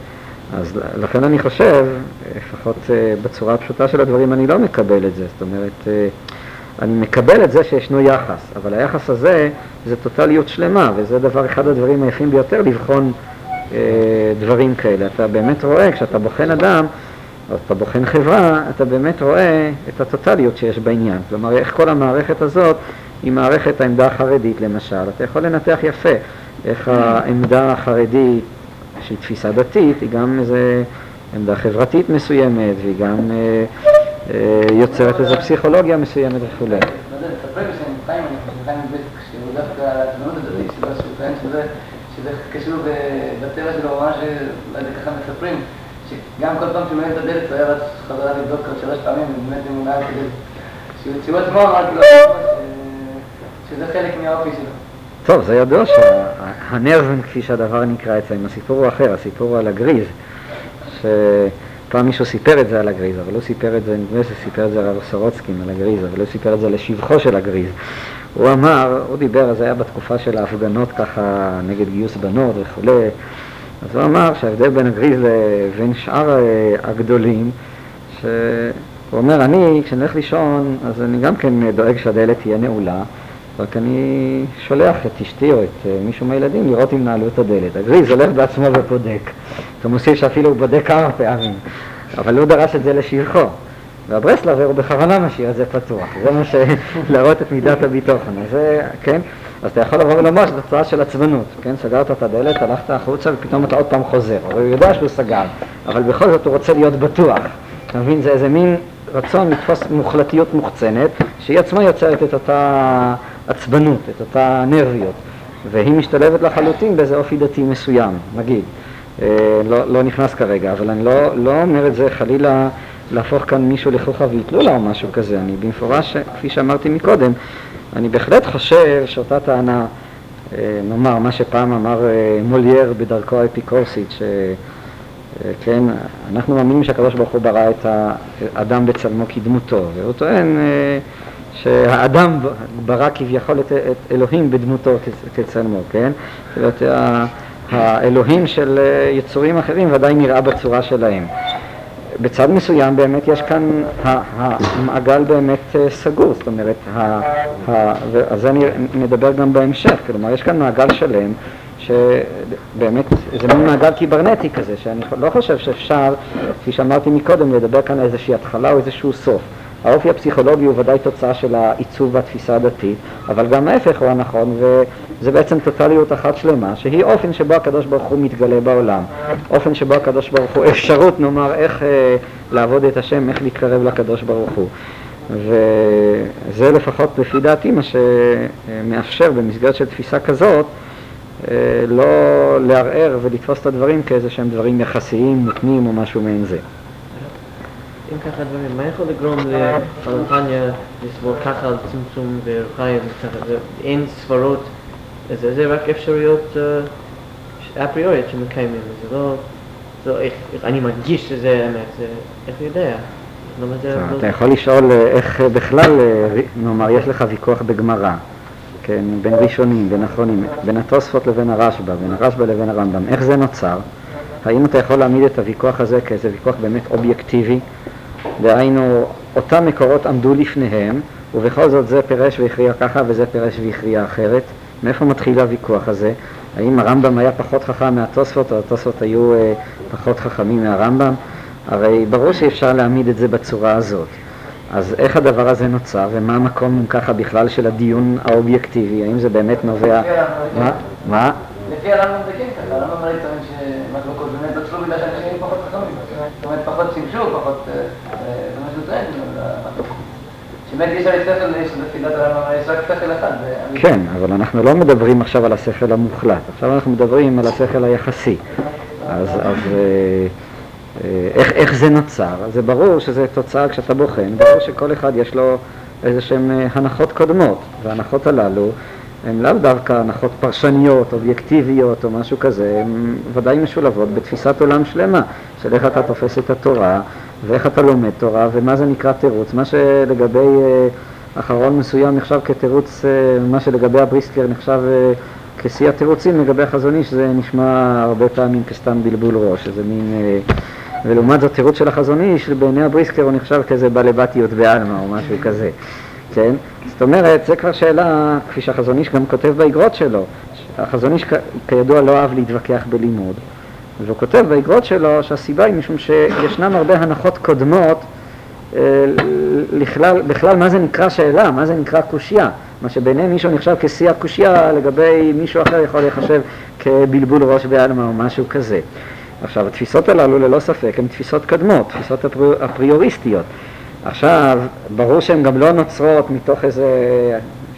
אז לכן אני חושב, לפחות אה, בצורה הפשוטה של הדברים, אני לא מקבל את זה. זאת אומרת, אה, אני מקבל את זה שישנו יחס, אבל היחס הזה זה טוטליות שלמה, וזה דבר, אחד הדברים היפים ביותר לבחון אה, דברים כאלה. אתה באמת רואה, כשאתה בוחן אדם, או אתה בוחן חברה, אתה באמת רואה את הטוטליות שיש בעניין. כלומר, איך כל המערכת הזאת היא מערכת העמדה החרדית למשל. אתה יכול לנתח יפה איך העמדה החרדית, שהיא תפיסה דתית, היא גם איזה עמדה חברתית מסוימת, והיא גם אה, אה, יוצרת איזו פסיכולוגיה מסוימת וכולי. טוען שזה, שגם כל פעם שהוא מנהל את הדלת הוא היה רץ חזרה לבדוק עוד שלוש פעמים, ובאמת אמונה כדי, שהוא עצמו אמר לו שזה חלק מהאופי שלו. טוב, זה ידוע שהנרבן, כפי שהדבר נקרא אצלם, הסיפור הוא אחר, הסיפור הוא על הגריז, שפעם מישהו סיפר את זה על הגריז, אבל לא סיפר את זה, נדמה לי שסיפר את זה הרב סורוצקין על הגריז, אבל לא סיפר את זה לשבחו של הגריז. הוא אמר, הוא דיבר, זה היה בתקופה של ההפגנות ככה נגד גיוס בנות וכולי, אז הוא אמר שההבדל בין הגריז לבין שאר אה, הגדולים, שהוא אומר, אני, כשאני הולך לישון, אז אני גם כן דואג שהדלת תהיה נעולה. רק אני שולח את אשתי או את אה, מישהו מהילדים לראות אם נעלו את הדלת. הגריז הולך בעצמו ובודק. אתה מוסיף שאפילו הוא בודק כמה פעמים, אבל הוא דרש את זה לשבחו. והברסלבר הוא בכוונה משאיר את זה פתוח, זה מה ש... להראות את מידת הביטוחן. זה, כן, אז אתה יכול לבוא ולומר שזו תוצאה של עצבנות, כן, סגרת את הדלת, הלכת החוצה ופתאום אתה עוד פעם חוזר, הוא יודע שהוא סגר, אבל בכל זאת הוא רוצה להיות בטוח, אתה מבין, זה איזה מין רצון לתפוס מוחלטיות מוחצנת, שהיא עצמה יוצרת את אותה עצבנות, את אותה נרביות, והיא משתלבת לחלוטין באיזה אופי דתי מסוים, נגיד. אה, לא, לא נכנס כרגע, אבל אני לא, לא אומר את זה חלילה להפוך כאן מישהו לחוכא ואטלולא או משהו כזה. אני במפורש, כפי שאמרתי מקודם, אני בהחלט חושב שאותה טענה, אה, נאמר, מה שפעם אמר אה, מולייר בדרכו האפיקורסית, שכן, אנחנו מאמינים הוא ברא את האדם בצלמו כדמותו, והוא טוען שהאדם ברא כביכול את, את אלוהים בדמותו כצלמו, כן? זאת אומרת, האלוהים של יצורים אחרים ודאי נראה בצורה שלהם. בצד מסוים באמת יש כאן, המעגל באמת אה, סגור, זאת אומרת, על זה נדבר גם בהמשך, כלומר יש כאן מעגל שלם שבאמת זה מין מעגל קיברנטי כזה, שאני לא חושב שאפשר, כפי שאמרתי מקודם, לדבר כאן על איזושהי התחלה או איזשהו סוף. האופי הפסיכולוגי הוא ודאי תוצאה של העיצוב והתפיסה הדתית, אבל גם ההפך הוא הנכון, וזה בעצם טוטליות אחת שלמה, שהיא אופן שבו הקדוש ברוך הוא מתגלה בעולם, אופן שבו הקדוש ברוך הוא, אפשרות נאמר איך אה, לעבוד את השם, איך להתקרב לקדוש ברוך הוא. וזה לפחות לפי דעתי מה שמאפשר במסגרת של תפיסה כזאת אה, לא לערער ולתפוס את הדברים כאיזה שהם דברים יחסיים, מותנים או משהו מעין זה. אם ככה דברים, מה יכול לגרום לפלנטניה לסבור ככה על צמצום ורחיים, אין סברות, זה, זה רק אפשרויות אפריוריות שמקיימים, זה לא, זה לא איך, איך אני מרגיש שזה אמת, זה איך יודע. אתה יכול לשאול איך בכלל, נאמר, יש לך ויכוח בגמרא, כן, בין ראשונים, בין אחרונים, בין התוספות לבין הרשב"א, בין הרשב"א לבין הרמב"ם, איך זה נוצר? האם אתה יכול להעמיד את הוויכוח הזה כאיזה ויכוח באמת אובייקטיבי, דהיינו, אותם מקורות עמדו לפניהם, ובכל זאת זה פירש והכריע ככה וזה פירש והכריע אחרת. מאיפה מתחיל הוויכוח הזה? האם הרמב"ם היה פחות חכם מהתוספות, או התוספות היו אה, פחות חכמים מהרמב"ם? הרי ברור שאפשר להעמיד את זה בצורה הזאת. אז איך הדבר הזה נוצר, ומה המקום אם ככה בכלל של הדיון האובייקטיבי? האם זה באמת נובע... מה? מה? לפי הרמב"ם זה כן ככה, הרמב"ם הרי טוען שמדבקות באמת נוצרו בגלל שאנשים פחות חכמים, זאת אומרת פחות שימשו, פחות, אה, אה, זה מה שהוא טוען, שבאמת יש הרי שכל, יש לפי דעת הרמב"ם, יש רק שכל אחד. כן, אבל אנחנו לא מדברים עכשיו על השכל המוחלט, עכשיו אנחנו מדברים על השכל היחסי. אז, אז אה, איך, איך זה נוצר? זה ברור שזה תוצאה כשאתה בוחן, ברור שכל אחד יש לו איזה שהן הנחות קודמות, וההנחות הללו הן לאו דווקא הנחות פרשניות, אובייקטיביות או משהו כזה, הן ודאי משולבות בתפיסת עולם שלמה של איך אתה תופס את התורה ואיך אתה לומד תורה ומה זה נקרא תירוץ. מה שלגבי uh, אחרון מסוים נחשב כתירוץ, uh, מה שלגבי הבריסקר נחשב uh, כשיא התירוצים, לגבי החזון איש זה נשמע הרבה פעמים כסתם בלבול ראש, איזה מין... ולעומת זאת תירוץ של החזון איש, בעיני הבריסקר הוא נחשב כזה בעלבתיות בעלמא או משהו כזה. כן? זאת אומרת, זה כבר שאלה, כפי שהחזון איש גם כותב באגרות שלו. החזון איש כידוע לא אהב להתווכח בלימוד, והוא כותב באגרות שלו שהסיבה היא משום שישנם הרבה הנחות קודמות אה, לכלל, בכלל מה זה נקרא שאלה, מה זה נקרא קושייה, מה שבעיני מישהו נחשב כשיא הקושייה לגבי מישהו אחר יכול להיחשב כבלבול ראש בעלמא או משהו כזה. עכשיו, התפיסות הללו ללא ספק הן תפיסות קדמות, תפיסות הפרי- הפריוריסטיות. עכשיו, ברור שהן גם לא נוצרות מתוך איזה,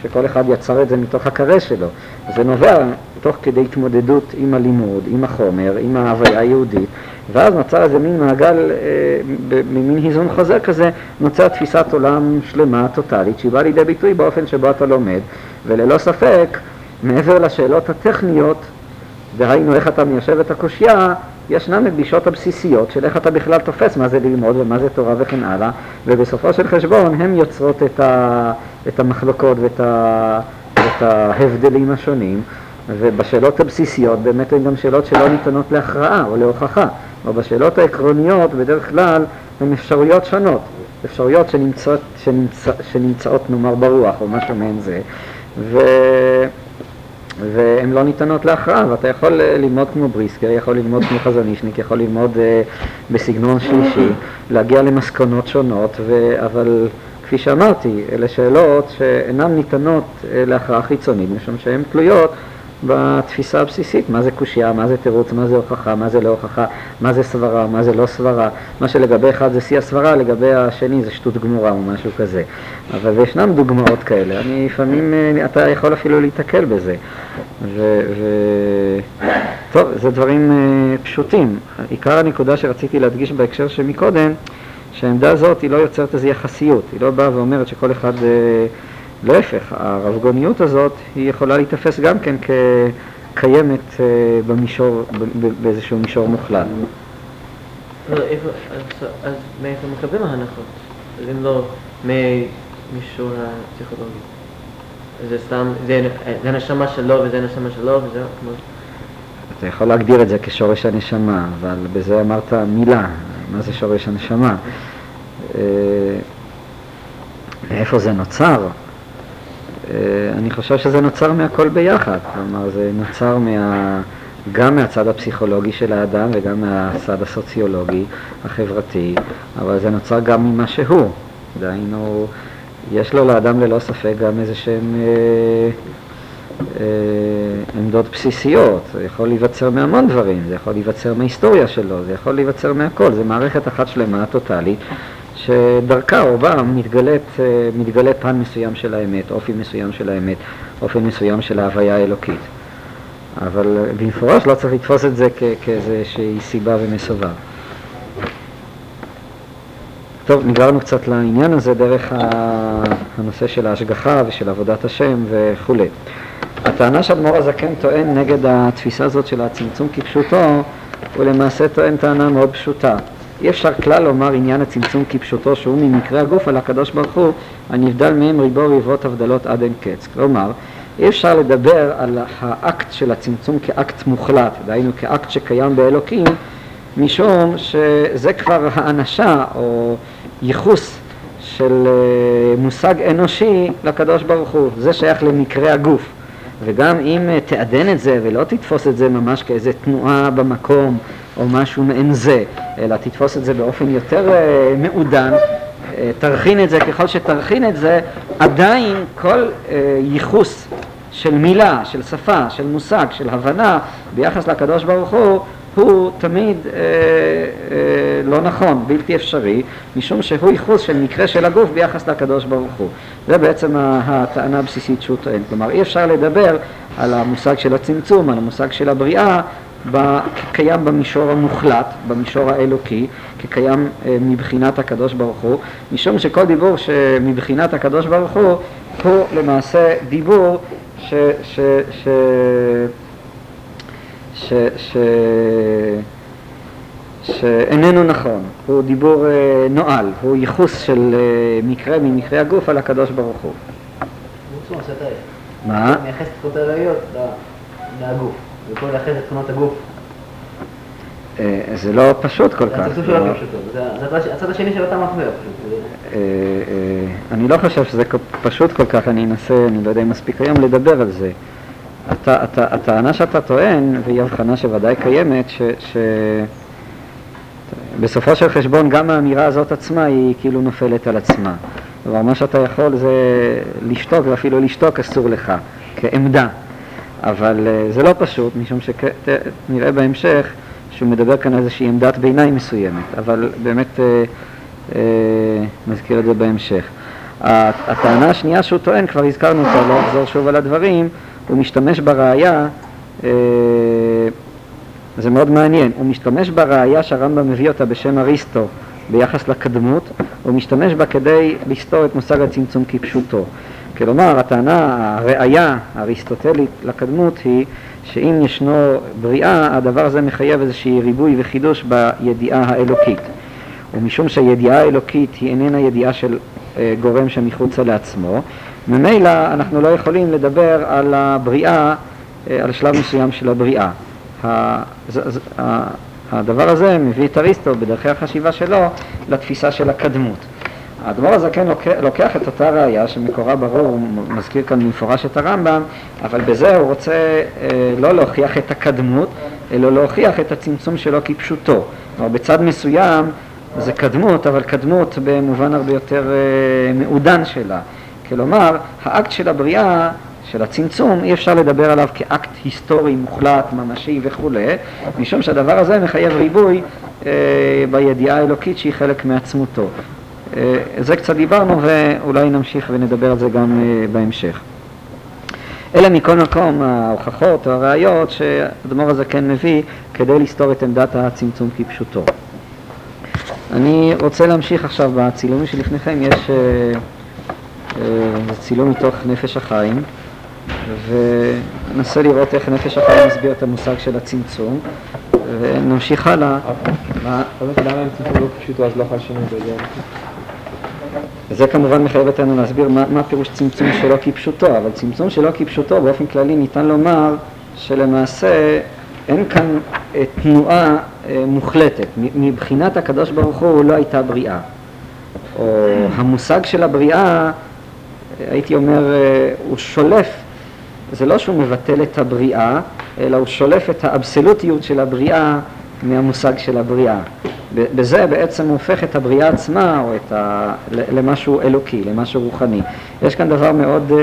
שכל אחד יצר את זה מתוך הקרה שלו. זה נובע תוך כדי התמודדות עם הלימוד, עם החומר, עם ההוויה היהודית, ואז נוצר איזה מין מעגל, אה, במין היזון חוזר כזה, נוצר תפיסת עולם שלמה, טוטאלית, שהיא באה לידי ביטוי באופן שבו אתה לומד, וללא ספק, מעבר לשאלות הטכניות, דהיינו איך אתה מיישב את הקושייה, ישנן הגישות הבסיסיות של איך אתה בכלל תופס מה זה ללמוד ומה זה תורה וכן הלאה, ובסופו של חשבון הן יוצרות את, ה, את המחלוקות ואת, ה, ואת ההבדלים השונים, ובשאלות הבסיסיות באמת הן גם שאלות שלא ניתנות להכרעה או להוכחה, או בשאלות העקרוניות בדרך כלל הן אפשרויות שונות, אפשרויות שנמצאות, שנמצא, שנמצאות נאמר ברוח או משהו מעין זה, ו... והן לא ניתנות להכרעה, ואתה יכול אה, ללמוד כמו בריסקר, יכול ללמוד כמו חזונישניק, יכול ללמוד אה, בסגנון שלישי, להגיע למסקנות שונות, ו... אבל כפי שאמרתי, אלה שאלות שאינן ניתנות אה, להכרעה חיצונית, משום שהן תלויות בתפיסה הבסיסית, מה זה קושייה, מה זה תירוץ, מה זה הוכחה, מה זה לא הוכחה, מה זה סברה, מה זה לא סברה, מה שלגבי אחד זה שיא הסברה, לגבי השני זה שטות גמורה או משהו כזה. אבל ישנם דוגמאות כאלה, אני לפעמים, אה, אתה יכול אפילו להיתקל בזה. ו... ו... טוב, זה דברים אה, פשוטים. עיקר הנקודה שרציתי להדגיש בהקשר שמקודם, שהעמדה הזאת היא לא יוצרת איזו יחסיות, היא לא באה ואומרת שכל אחד... להפך, הרבגוניות הזאת היא יכולה להיתפס גם כן כקיימת אה, במישור, באיזשהו מישור מוחלט. לא, איפה, אז, מאיפה מקבלים ההנחות? אז אם לא ממישור הפסיכולוגי. זה סתם, זה, הנשמה שלו וזה הנשמה שלו וזה כמו... אתה יכול להגדיר את זה כשורש הנשמה, אבל בזה אמרת מילה, מה זה שורש הנשמה? אה, מאיפה זה נוצר? אה, אני חושב שזה נוצר מהכל ביחד, כלומר זה נוצר מה, גם מהצד הפסיכולוגי של האדם וגם מהצד הסוציולוגי, החברתי, אבל זה נוצר גם ממה שהוא, דהיינו, יש לו לאדם ללא ספק גם איזה שהם אה, אה, עמדות בסיסיות, זה יכול להיווצר מהמון דברים, זה יכול להיווצר מההיסטוריה שלו, זה יכול להיווצר מהכל, זה מערכת אחת שלמה טוטאלית שדרכה או בה מתגלית, אה, מתגלה פן מסוים של האמת, אופי מסוים של האמת, אופן מסוים של ההוויה האלוקית. אבל אה, במפורש לא צריך לתפוס את זה כ- כאיזושהי סיבה ומסובב. טוב, נגררנו קצת לעניין הזה דרך הנושא של ההשגחה ושל עבודת השם וכולי. הטענה שאדמו"ר הזקן טוען נגד התפיסה הזאת של הצמצום כפשוטו, הוא למעשה טוען טענה מאוד פשוטה. אי אפשר כלל לומר עניין הצמצום כפשוטו שהוא ממקרה הגוף על הקדוש ברוך הוא הנבדל מהם ריבו ריבות הבדלות עד אין קץ. כלומר, אי אפשר לדבר על האקט של הצמצום כאקט מוחלט, דהיינו כאקט שקיים באלוקים, משום שזה כבר האנשה או ייחוס של אה, מושג אנושי לקדוש ברוך הוא, זה שייך למקרה הגוף. וגם אם אה, תעדן את זה ולא תתפוס את זה ממש כאיזה תנועה במקום או משהו מעין זה, אלא תתפוס את זה באופן יותר אה, מעודן, אה, תרכין את זה, ככל שתרכין את זה, עדיין כל ייחוס של מילה, של שפה, של מושג, של הבנה ביחס לקדוש ברוך הוא, הוא תמיד אה, אה, לא נכון, בלתי אפשרי, משום שהוא ייחוס של מקרה של הגוף ביחס לקדוש ברוך הוא. זה בעצם הטענה הבסיסית שהוא טוען. כלומר, אי אפשר לדבר על המושג של הצמצום, על המושג של הבריאה, כקיים במישור המוחלט, במישור האלוקי, כקיים אה, מבחינת הקדוש ברוך הוא, משום שכל דיבור שמבחינת הקדוש ברוך הוא, הוא למעשה דיבור ש... ש, ש ש, ש, שאיננו נכון, הוא דיבור אה, נואל, הוא ייחוס של אה, מקרה ממקרה הגוף על הקדוש ברוך הוא. מה? מייחס את תכונות הראיות לגוף, ופה לייחס את תכונות הגוף. אה, זה לא פשוט כל כך. לא- זה זה הצד השני של אותה מטבע פשוט. אה, אה, אני לא חושב שזה פשוט כל כך, אני אנסה, אני לא יודע אם מספיק היום לדבר על זה. הטענה שאתה טוען, והיא הבחנה שוודאי קיימת, ש, ש... של חשבון גם האמירה הזאת עצמה היא כאילו נופלת על עצמה. כלומר, מה שאתה יכול זה לשתוק, ואפילו לשתוק אסור לך, כעמדה. אבל אה, זה לא פשוט, משום שנראה בהמשך שהוא מדבר כאן על איזושהי עמדת ביניים מסוימת, אבל באמת אה, אה, נזכיר את זה בהמשך. הטענה השנייה שהוא טוען, כבר הזכרנו אותה, לא אחזור שוב על הדברים, הוא משתמש בראייה, אה, זה מאוד מעניין, הוא משתמש בראייה שהרמב"ם מביא אותה בשם אריסטו ביחס לקדמות, הוא משתמש בה כדי לסתור את מושג הצמצום כפשוטו. כלומר, הטענה, הראייה האריסטוטלית לקדמות היא שאם ישנו בריאה, הדבר הזה מחייב איזושהי ריבוי וחידוש בידיעה האלוקית. ומשום שהידיעה האלוקית היא איננה ידיעה של אה, גורם שמחוצה לעצמו, ממילא אנחנו לא יכולים לדבר על הבריאה, אה, על שלב מסוים של הבריאה. הדבר הזה מביא את אריסטו בדרכי החשיבה שלו לתפיסה של הקדמות. האדמו"ר הזקן לוקח, לוקח את אותה ראייה שמקורה ברור, הוא מזכיר כאן במפורש את הרמב"ם, אבל בזה הוא רוצה אה, לא להוכיח את הקדמות, אלא להוכיח את הצמצום שלו כפשוטו. כלומר, בצד מסוים זה קדמות, אבל קדמות במובן הרבה יותר אה, מעודן שלה. כלומר, האקט של הבריאה, של הצמצום, אי אפשר לדבר עליו כאקט היסטורי מוחלט, ממשי וכולי, משום שהדבר הזה מחייב ריבוי אה, בידיעה האלוקית שהיא חלק מעצמותו. אה, זה קצת דיברנו ואולי נמשיך ונדבר על זה גם אה, בהמשך. אלה מכל מקום ההוכחות או הראיות שהאדמו"ר הזה כן מביא כדי לסתור את עמדת הצמצום כפשוטו. אני רוצה להמשיך עכשיו בצילומים שלפניכם, יש אה, זה צילום מתוך נפש החיים וננסה לראות איך נפש החיים מסביר את המושג של הצמצום ונמשיך הלאה. למה הם צמצום לא פשוטו אז לא חל שינוי בעניין? וזה כמובן מחייב אותנו להסביר מה, מה פירוש צמצום שלא כפשוטו, אבל צמצום שלא כפשוטו באופן כללי ניתן לומר שלמעשה אין כאן אה, תנועה אה, מוחלטת. מבחינת הקדוש ברוך הוא לא הייתה בריאה. או המושג של הבריאה, הייתי אומר, אה, הוא שולף, זה לא שהוא מבטל את הבריאה, אלא הוא שולף את האבסולוטיות של הבריאה מהמושג של הבריאה. בזה בעצם הוא הופך את הבריאה עצמה או את ה... למשהו אלוקי, למשהו רוחני. יש כאן דבר מאוד, אה,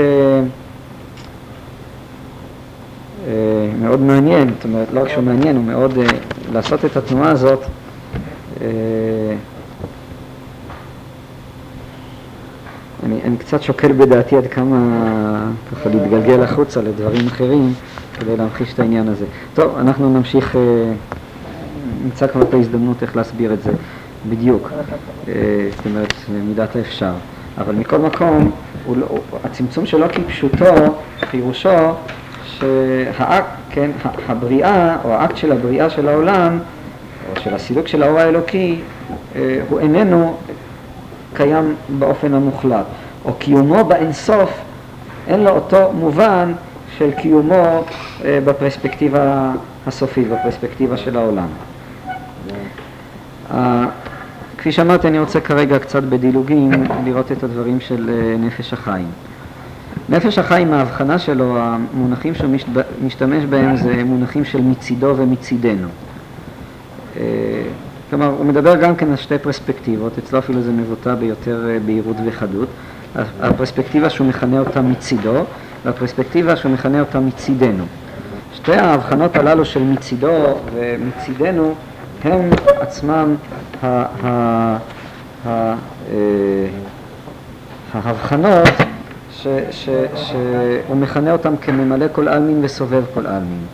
אה, מאוד מעניין, זאת אומרת, לא רק שהוא מעניין, הוא מאוד, לעשות את התנועה הזאת אני, אני קצת שוקל בדעתי עד כמה ככה להתגלגל החוצה לדברים אחרים כדי להמחיש את העניין הזה. טוב, אנחנו נמשיך נמצא כבר את ההזדמנות איך להסביר את זה בדיוק, אה, זאת אומרת, מידת האפשר. אבל מכל מקום, לא, הצמצום שלו כפשוטו, פירושו שהאקט, כן, הבריאה, או האקט של הבריאה של העולם, או של הסילוק של האור האלוקי, אה, הוא איננו קיים באופן המוחלט, או קיומו באינסוף, אין לו אותו מובן של קיומו אה, בפרספקטיבה הסופית, בפרספקטיבה של העולם. כפי שאמרתי, אני רוצה כרגע קצת בדילוגים לראות את הדברים של אה, נפש החיים. נפש החיים, ההבחנה שלו, המונחים שהוא משתמש בהם זה מונחים של מצידו ומצידנו. כלומר, הוא מדבר גם כן על שתי פרספקטיבות, אצלו אפילו זה מבוטא ביותר אה, בהירות וחדות. הפרספקטיבה שהוא מכנה אותה מצידו, והפרספקטיבה שהוא מכנה אותה מצידנו. שתי ההבחנות הללו של מצידו ומצידנו הם עצמם אה, ההבחנות שהוא מכנה אותם כממלא כל עלמין וסובב כל עלמין.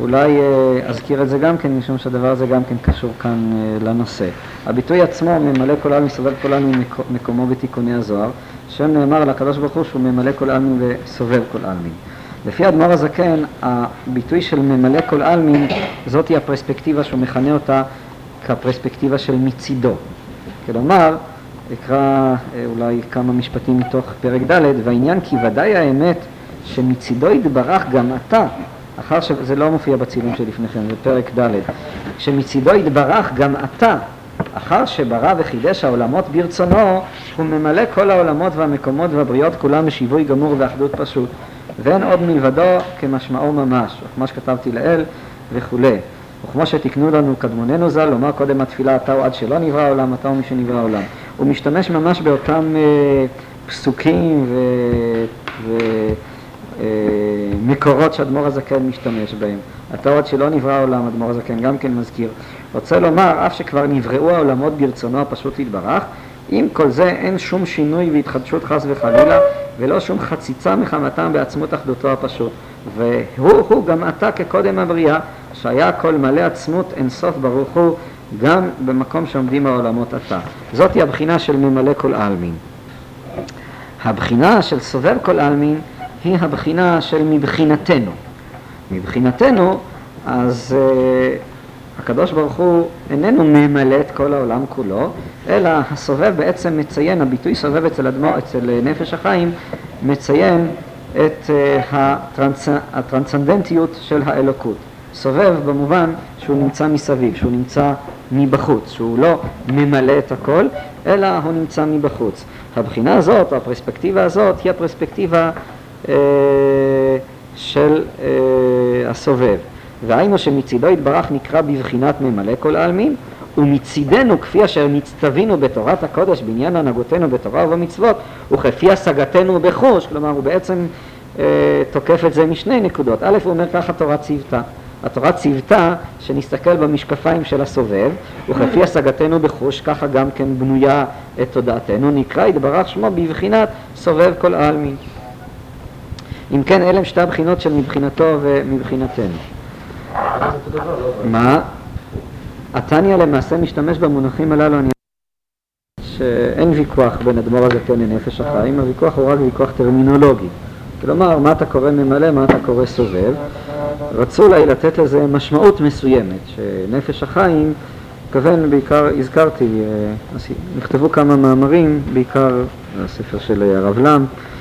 אולי אה, אזכיר את זה גם כן, משום שהדבר הזה גם כן קשור כאן אה, לנושא. הביטוי עצמו, ממלא כל עלמין, סובב כל עלמין, מקומו בתיקוני הזוהר, שם נאמר על הקדוש ברוך הוא שהוא ממלא כל עלמין וסובב כל עלמין. לפי האדמו"ר הזקן, הביטוי של ממלא כל עלמין, זאתי הפרספקטיבה שהוא מכנה אותה כפרספקטיבה של מצידו. כלומר, אקרא אה, אולי כמה משפטים מתוך פרק ד', והעניין כי ודאי האמת שמצידו יתברך גם אתה, אחר שזה לא מופיע בצילום שלפניכם, זה פרק ד', שמצידו יתברך גם אתה, אחר שברא וחידש העולמות ברצונו, הוא ממלא כל העולמות והמקומות והבריות כולם בשיווי גמור ואחדות פשוט. ואין עוד מלבדו כמשמעו ממש, כמו שכתבתי לאל וכולי. וכמו שתיקנו לנו קדמוננו ז"ל, לומר קודם התפילה אתה הוא עד שלא נברא העולם, אתה הוא מי שנברא העולם. הוא משתמש ממש באותם אה, פסוקים המקורות שאדמו"ר הזקן משתמש בהם. התיאוריות שלא נברא העולם, אדמו"ר הזקן גם כן מזכיר. רוצה לומר, אף שכבר נבראו העולמות ברצונו הפשוט יתברך, עם כל זה אין שום שינוי והתחדשות חס וחלילה, ולא שום חציצה מחמתם בעצמות אחדותו הפשוט. והוא הוא גם עתה כקודם הבריאה, שהיה הכל מלא עצמות אין סוף ברוך הוא, גם במקום שעומדים העולמות עתה. זאתי הבחינה של ממלא כל עלמין. הבחינה של סובב כל עלמין היא הבחינה של מבחינתנו. מבחינתנו, אז uh, הקדוש ברוך הוא איננו ממלא את כל העולם כולו, אלא הסובב בעצם מציין, הביטוי סובב אצל, אדמו, אצל נפש החיים, מציין את uh, הטרנס, הטרנסצנדנטיות של האלוקות. סובב במובן שהוא נמצא מסביב, שהוא נמצא מבחוץ, שהוא לא ממלא את הכל, אלא הוא נמצא מבחוץ. הבחינה הזאת, הפרספקטיבה הזאת, היא הפרספקטיבה אה, של אה, הסובב. והיינו שמצידו יתברך נקרא בבחינת ממלא כל העלמין, ומצידנו כפי אשר נצטווינו בתורת הקודש בעניין הנהגותינו בתורה ובמצוות, וכפי השגתנו בחוש, כלומר הוא בעצם אה, תוקף את זה משני נקודות. א', הוא אומר ככה תורה ציוותה. התורה ציוותה שנסתכל במשקפיים של הסובב, וכפי השגתנו בחוש, ככה גם כן בנויה את תודעתנו, נקרא יתברך שמו בבחינת סובב כל העלמין. אם כן, אלה הם שתי הבחינות של מבחינתו ומבחינתנו. מה? התניא למעשה משתמש במונחים הללו, אני שאין ויכוח בין אדמו"ר הזקן לנפש החיים, הוויכוח הוא רק ויכוח טרמינולוגי. כלומר, מה אתה קורא ממלא, מה אתה קורא סובב. רצו אולי לתת לזה משמעות מסוימת, שנפש החיים, מתכוון בעיקר, הזכרתי, אה, נכתבו כמה מאמרים, בעיקר הספר של הרב לם, אה,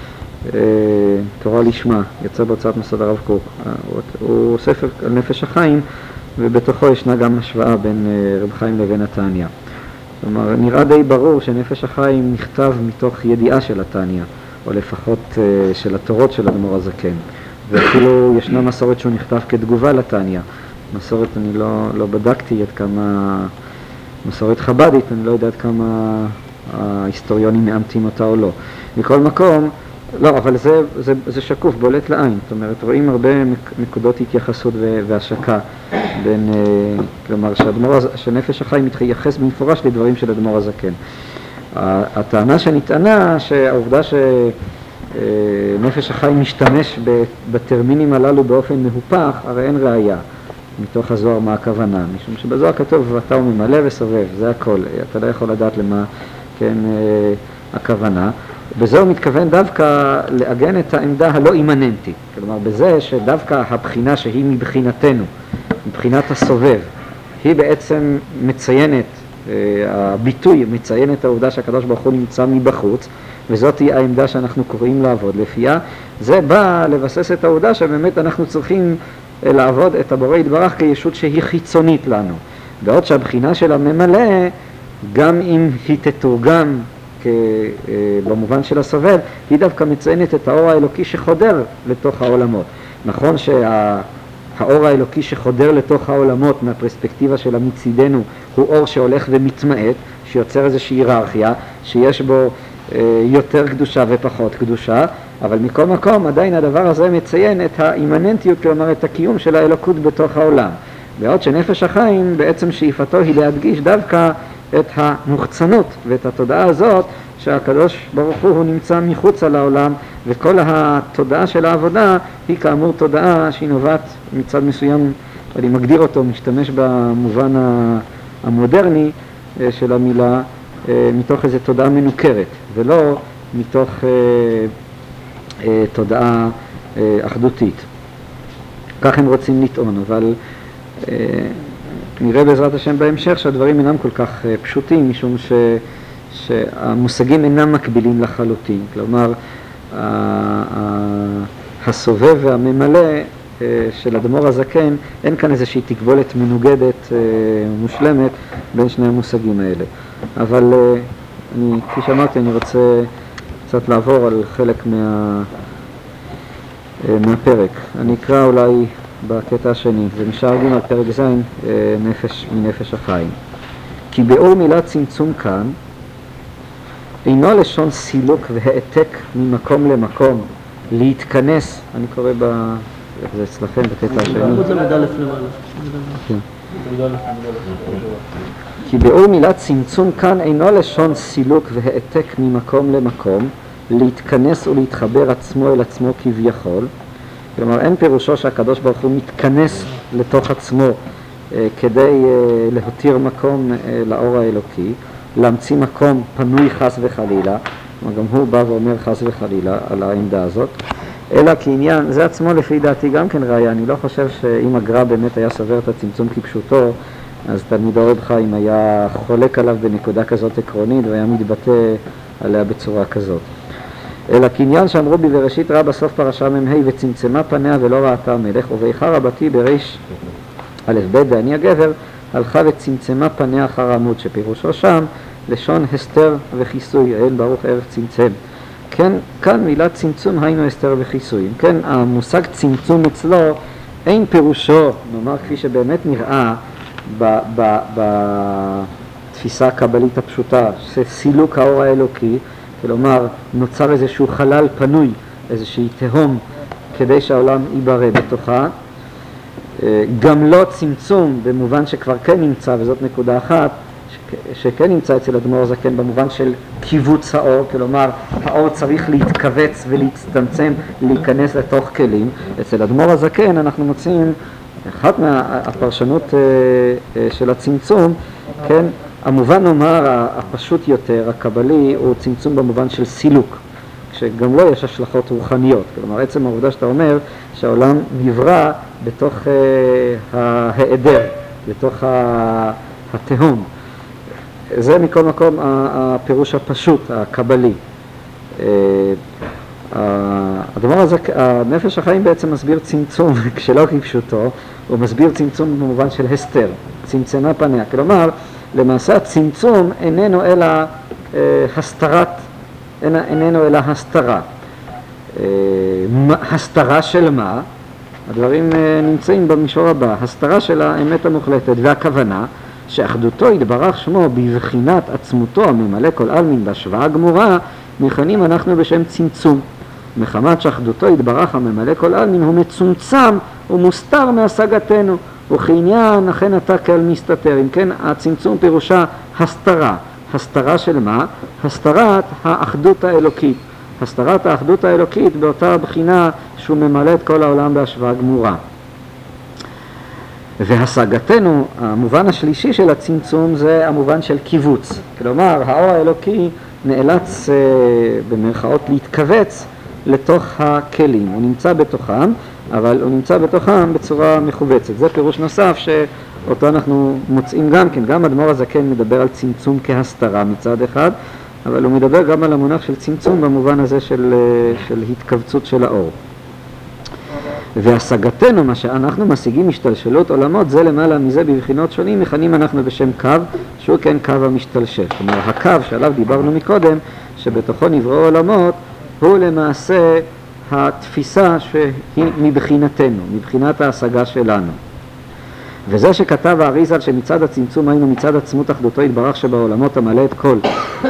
תורה לשמה, יצא בהוצאת מסוד הרב קוק. אה, הוא ספר על נפש החיים, ובתוכו ישנה גם השוואה בין רב חיים לבין התניא. כלומר, נראה די ברור שנפש החיים נכתב מתוך ידיעה של התניא, או לפחות של התורות של אדמו"ר הזקן. ואפילו ישנה מסורת שהוא נכתב כתגובה לתניא. מסורת, אני לא, לא בדקתי עד כמה, מסורת חב"דית, אני לא יודע עד כמה ההיסטוריונים מאמתים אותה או לא. מכל מקום, לא, אבל זה, זה, זה שקוף, בולט לעין. זאת אומרת, רואים הרבה נקודות התייחסות והשקה בין, אה, כלומר, שהדמור, שנפש החיים מתייחס במפורש לדברים של אדמו"ר הזקן. הטענה שנטענה, שהעובדה ש... אה, החיים משתמש בטרמינים הללו באופן מהופך, הרי אין ראייה מתוך הזוהר מה הכוונה, משום שבזוהר כתוב אתה הוא ממלא וסובב, זה הכל, אתה לא יכול לדעת למה כן אה, הכוונה. בזה הוא מתכוון דווקא לעגן את העמדה הלא אימננטית, כלומר בזה שדווקא הבחינה שהיא מבחינתנו, מבחינת הסובב, היא בעצם מציינת, אה, הביטוי מציין את העובדה שהקדוש ברוך הוא נמצא מבחוץ, וזאת היא העמדה שאנחנו קוראים לעבוד לפיה. זה בא לבסס את העובדה שבאמת אנחנו צריכים אה, לעבוד את הבורא יתברך כישות שהיא חיצונית לנו. בעוד שהבחינה של הממלא, גם אם היא תתורגם במובן של הסובב, היא דווקא מציינת את האור האלוקי שחודר לתוך העולמות. נכון שהאור האלוקי שחודר לתוך העולמות מהפרספקטיבה של מצידנו הוא אור שהולך ומתמעט, שיוצר איזושהי היררכיה, שיש בו אה, יותר קדושה ופחות קדושה, אבל מכל מקום עדיין הדבר הזה מציין את האימננטיות, כלומר את הקיום של האלוקות בתוך העולם. בעוד שנפש החיים בעצם שאיפתו היא להדגיש דווקא את המוחצנות ואת התודעה הזאת שהקדוש ברוך הוא, נמצא מחוץ על העולם וכל התודעה של העבודה היא כאמור תודעה שהיא נובעת מצד מסוים, אני מגדיר אותו, משתמש במובן המודרני אה, של המילה אה, מתוך איזו תודעה מנוכרת, ולא מתוך אה, תודעה אחדותית. כך הם רוצים לטעון, אבל נראה בעזרת השם בהמשך שהדברים אינם כל כך אה, פשוטים, משום ש, שהמושגים אינם מקבילים לחלוטין. כלומר, הסובב והממלא אה, של אדמו"ר הזקן, אין כאן איזושהי תקבולת מנוגדת אה, מושלמת בין שני המושגים האלה. אבל אה, אני, כפי שאמרתי, אני רוצה קצת לעבור על חלק מה, אה, מהפרק. אני אקרא אולי בקטע השני, זה משער ג' פרק ז', אה, נפש מנפש החיים. כי באור מילה צמצום כאן אינו לשון סילוק והעתק ממקום למקום, להתכנס, אני קורא ב... איך זה אצלכם בקטע השני. כן. כי ביאור מילת צמצום כאן אינו לשון סילוק והעתק ממקום למקום, להתכנס ולהתחבר עצמו אל עצמו כביכול. כלומר, אין פירושו שהקדוש ברוך הוא מתכנס לתוך עצמו אה, כדי אה, להותיר מקום אה, לאור האלוקי, להמציא מקום פנוי חס וחלילה, כלומר גם הוא בא ואומר חס וחלילה על העמדה הזאת, אלא כעניין, זה עצמו לפי דעתי גם כן ראיה, אני לא חושב שאם הגר"א באמת היה סובר את הצמצום כפשוטו, אז תלמידו רב חיים היה חולק עליו בנקודה כזאת עקרונית והיה מתבטא עליה בצורה כזאת. אלא קניין שאמרו בי בראשית רע בסוף פרשה מ"ה וצמצמה פניה ולא ראתה מלך ובאיכה רבתי בריש א' ב' ואני הגבר הלכה וצמצמה פניה אחר עמוד שפירושו שם לשון הסתר וכיסוי אין ברוך ערך צמצם כן, כאן מילת צמצום היינו הסתר וכיסוי. כן, המושג צמצום אצלו אין פירושו, נאמר כפי שבאמת נראה בתפיסה הקבלית הפשוטה, שסילוק האור האלוקי, כלומר נוצר איזשהו חלל פנוי, איזושהי תהום כדי שהעולם ייברא בתוכה. אה, גם לא צמצום במובן שכבר כן נמצא, וזאת נקודה אחת, שכן נמצא אצל אדמו"ר הזקן במובן של קיבוץ האור, כלומר האור צריך להתכווץ ולהצטמצם, להיכנס לתוך כלים. אצל אדמו"ר הזקן אנחנו מוצאים אחת מהפרשנות אה, אה, של הצמצום, כן, המובן נאמר הפשוט יותר, הקבלי, הוא צמצום במובן של סילוק, שגם לו יש השלכות רוחניות. כלומר, עצם העובדה שאתה אומר שהעולם נברא בתוך uh, ההיעדר, בתוך התהום. זה מכל מקום הפירוש הפשוט, הקבלי. הדבר הזה, הנפש החיים בעצם מסביר צמצום, כשלא כפשוטו, הוא מסביר צמצום במובן של הסתר, צמצמה פניה. כלומר, למעשה הצמצום איננו אלא אה, הסתרת, איננו אלא הסתרה. אה, הסתרה של מה? הדברים אה, נמצאים במישור הבא, הסתרה של האמת המוחלטת והכוונה שאחדותו יתברך שמו בבחינת עצמותו הממלא כל עלמין בהשוואה גמורה מכנים אנחנו בשם צמצום. מחמת שאחדותו יתברך הממלא כל עלמין הוא מצומצם ומוסתר מהשגתנו וכעניין אכן אתה כאל מסתתר. אם כן הצמצום פירושה הסתרה. הסתרה של מה? הסתרת האחדות האלוקית. הסתרת האחדות האלוקית באותה בחינה שהוא ממלא את כל העולם בהשוואה גמורה. והשגתנו, המובן השלישי של הצמצום זה המובן של קיבוץ. כלומר, האור האלוקי נאלץ אה, במרכאות להתכווץ לתוך הכלים. הוא נמצא בתוכם, אבל הוא נמצא בתוכם בצורה מכווצת. זה פירוש נוסף שאותו אנחנו מוצאים גם כן. גם אדמו"ר הזקן מדבר על צמצום כהסתרה מצד אחד, אבל הוא מדבר גם על המונח של צמצום במובן הזה של, אה, של התכווצות של האור. והשגתנו, מה שאנחנו משיגים השתלשלות עולמות, זה למעלה מזה בבחינות שונים, מכנים אנחנו בשם קו, שהוא כן קו המשתלשל. כלומר, הקו שעליו דיברנו מקודם, שבתוכו נבראו עולמות, הוא למעשה התפיסה שהיא מבחינתנו, מבחינת ההשגה שלנו. וזה שכתב האריזל שמצד הצמצום היינו מצד עצמות אחדותו יתברך שבעולמות המלא את כל,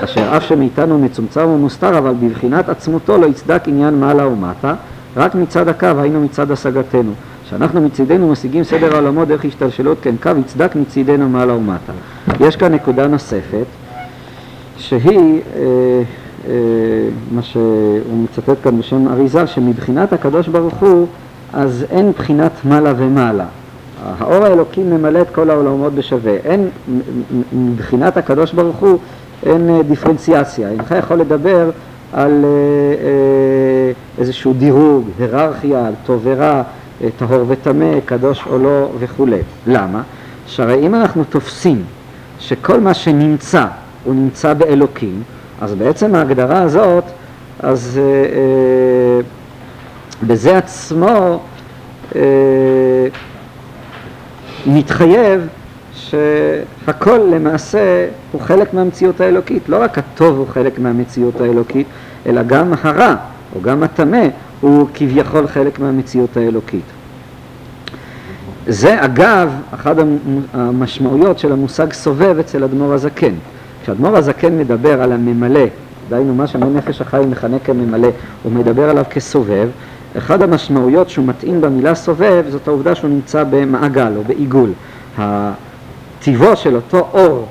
אשר אף שמאיתנו מצומצם ומוסתר, אבל בבחינת עצמותו לא יצדק עניין מעלה ומטה, רק מצד הקו היינו מצד השגתנו. שאנחנו מצידנו משיגים סדר העולמות דרך השתלשלות, כן קו יצדק מצידנו מעלה ומטה. יש כאן נקודה נוספת, שהיא אה, מה שהוא מצטט כאן בשם אריזל, שמבחינת הקדוש ברוך הוא אז אין בחינת מעלה ומעלה. האור האלוקי ממלא את כל העולמות בשווה. אין, מבחינת הקדוש ברוך הוא אין אה, דיפרנציאציה. אינך יכול לדבר על אה, אה, איזשהו דירוג, היררכיה, טוב ורע, טהור וטמא, קדוש או לא וכולי. למה? שהרי אם אנחנו תופסים שכל מה שנמצא הוא נמצא באלוקים, אז בעצם ההגדרה הזאת, אז אה, אה, בזה עצמו אה, מתחייב שהכל למעשה הוא חלק מהמציאות האלוקית, לא רק הטוב הוא חלק מהמציאות האלוקית, אלא גם הרע או גם הטמא הוא כביכול חלק מהמציאות האלוקית. זה אגב אחת המשמעויות של המושג סובב אצל אדמו"ר הזקן. כשאדמו"ר הזקן מדבר על הממלא דהיינו מה שמנפש החי מכנה כממלא, הוא מדבר עליו כסובב, אחד המשמעויות שהוא מתאים במילה סובב זאת העובדה שהוא נמצא במעגל או בעיגול. טיבו של אותו אור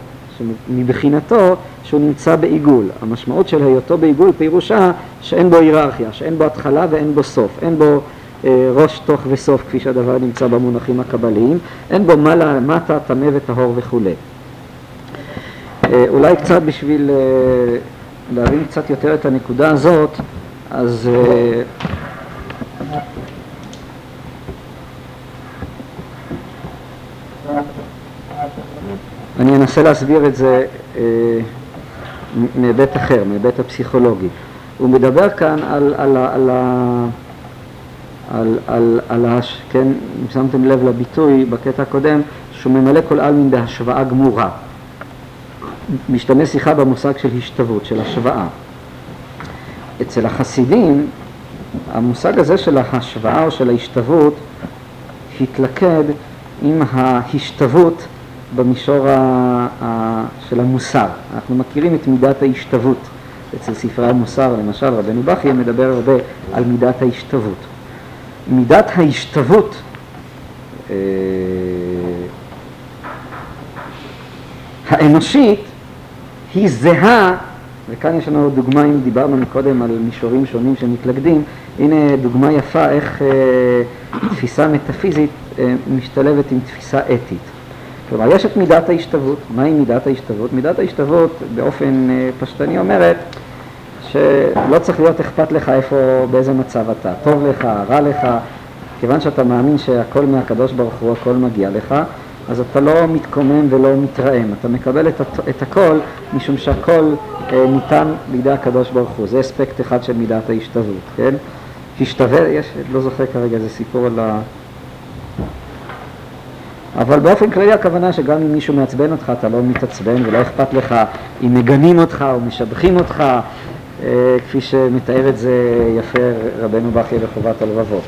מבחינתו שהוא נמצא בעיגול. המשמעות של היותו בעיגול פירושה שאין בו היררכיה, שאין בו התחלה ואין בו סוף, אין בו אה, ראש, תוך וסוף כפי שהדבר נמצא במונחים הקבליים, אין בו מעלה, מטה, טמא וטהור וכולי. אה, אולי קצת בשביל אה, להבין קצת יותר את הנקודה הזאת, אז אה, אני אנסה להסביר את זה מהיבט אחר, מהיבט הפסיכולוגי. הוא מדבר כאן על, על, על, על, על, על, על כן, אם שמתם לב לביטוי בקטע הקודם, שהוא ממלא כל עלמין בהשוואה גמורה. משתנה שיחה במושג של השתוות, של השוואה. אצל החסידים, המושג הזה של ההשוואה או של ההשתוות התלכד עם ההשתוות במישור ה, ה, של המוסר. אנחנו מכירים את מידת ההשתוות. אצל ספרי המוסר, למשל, רבנו בכי מדבר הרבה על מידת ההשתוות. מידת ההשתוות אה, האנושית היא זהה, וכאן יש לנו דוגמה, אם דיברנו מקודם על מישורים שונים שמתלכדים, הנה דוגמה יפה איך אה, תפיסה מטאפיזית אה, משתלבת עם תפיסה אתית. כלומר, יש את מידת ההשתוות. מהי מידת ההשתוות? מידת ההשתוות באופן אה, פשטני אומרת שלא צריך להיות אכפת לך איפה, באיזה מצב אתה. טוב לך, רע לך, כיוון שאתה מאמין שהכל מהקדוש ברוך הוא, הכל מגיע לך, אז אתה לא מתקומם ולא מתרעם. אתה מקבל את, את הכל משום שהכל אה, ניתן בידי הקדוש ברוך הוא. זה אספקט אחד של מידת ההשתוות, כן? השתווה, יש, לא זוכר כרגע, זה סיפור על ה... אבל באופן כללי הכוונה שגם אם מישהו מעצבן אותך, אתה לא מתעצבן ולא אכפת לך אם מגנים אותך או משבחים אותך, אה, כפי שמתאר את זה יפה רבנו בכי בחובת הלבבות.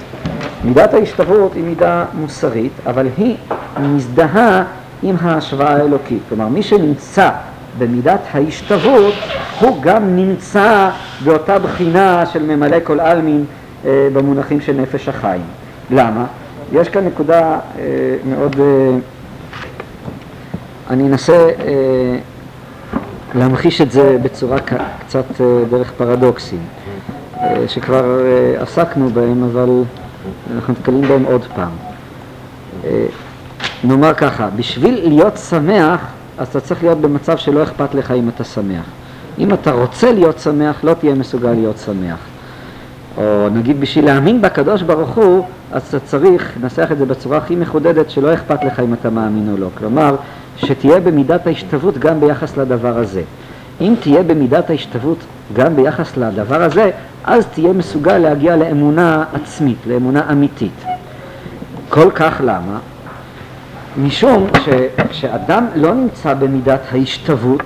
מידת ההשתוות היא מידה מוסרית, אבל היא מזדהה עם ההשוואה האלוקית. כלומר, מי שנמצא במידת ההשתוות, הוא גם נמצא באותה בחינה של ממלא כל עלמין אה, במונחים של נפש החיים. למה? יש כאן נקודה אה, מאוד... אה, אני אנסה אה, להמחיש את זה בצורה קצת אה, דרך פרדוקסים, אה, שכבר אה, עסקנו בהם, אבל אנחנו נתקלים בהם עוד פעם. אה, נאמר ככה, בשביל להיות שמח, אז אתה צריך להיות במצב שלא אכפת לך אם אתה שמח. אם אתה רוצה להיות שמח, לא תהיה מסוגל להיות שמח. או נגיד בשביל להאמין בקדוש ברוך הוא, אז אתה צריך, ננסח את זה בצורה הכי מחודדת, שלא אכפת לך אם אתה מאמין או לא. כלומר, שתהיה במידת ההשתוות גם ביחס לדבר הזה. אם תהיה במידת ההשתוות גם ביחס לדבר הזה, אז תהיה מסוגל להגיע לאמונה עצמית, לאמונה אמיתית. כל כך למה? משום שכשאדם לא נמצא במידת ההשתוות,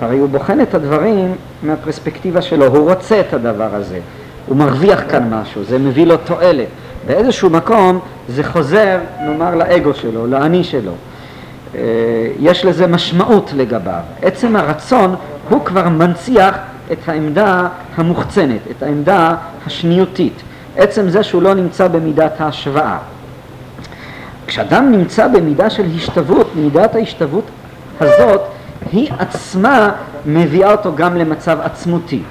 הרי הוא בוחן את הדברים מהפרספקטיבה שלו, הוא רוצה את הדבר הזה. הוא מרוויח כאן משהו, זה מביא לו תועלת. באיזשהו מקום זה חוזר, נאמר, לאגו שלו, לאני שלו. אה, יש לזה משמעות לגביו. עצם הרצון הוא כבר מנציח את העמדה המוחצנת, את העמדה השניותית. עצם זה שהוא לא נמצא במידת ההשוואה. כשאדם נמצא במידה של השתוות, מידת ההשתוות הזאת היא עצמה מביאה אותו גם למצב עצמותי.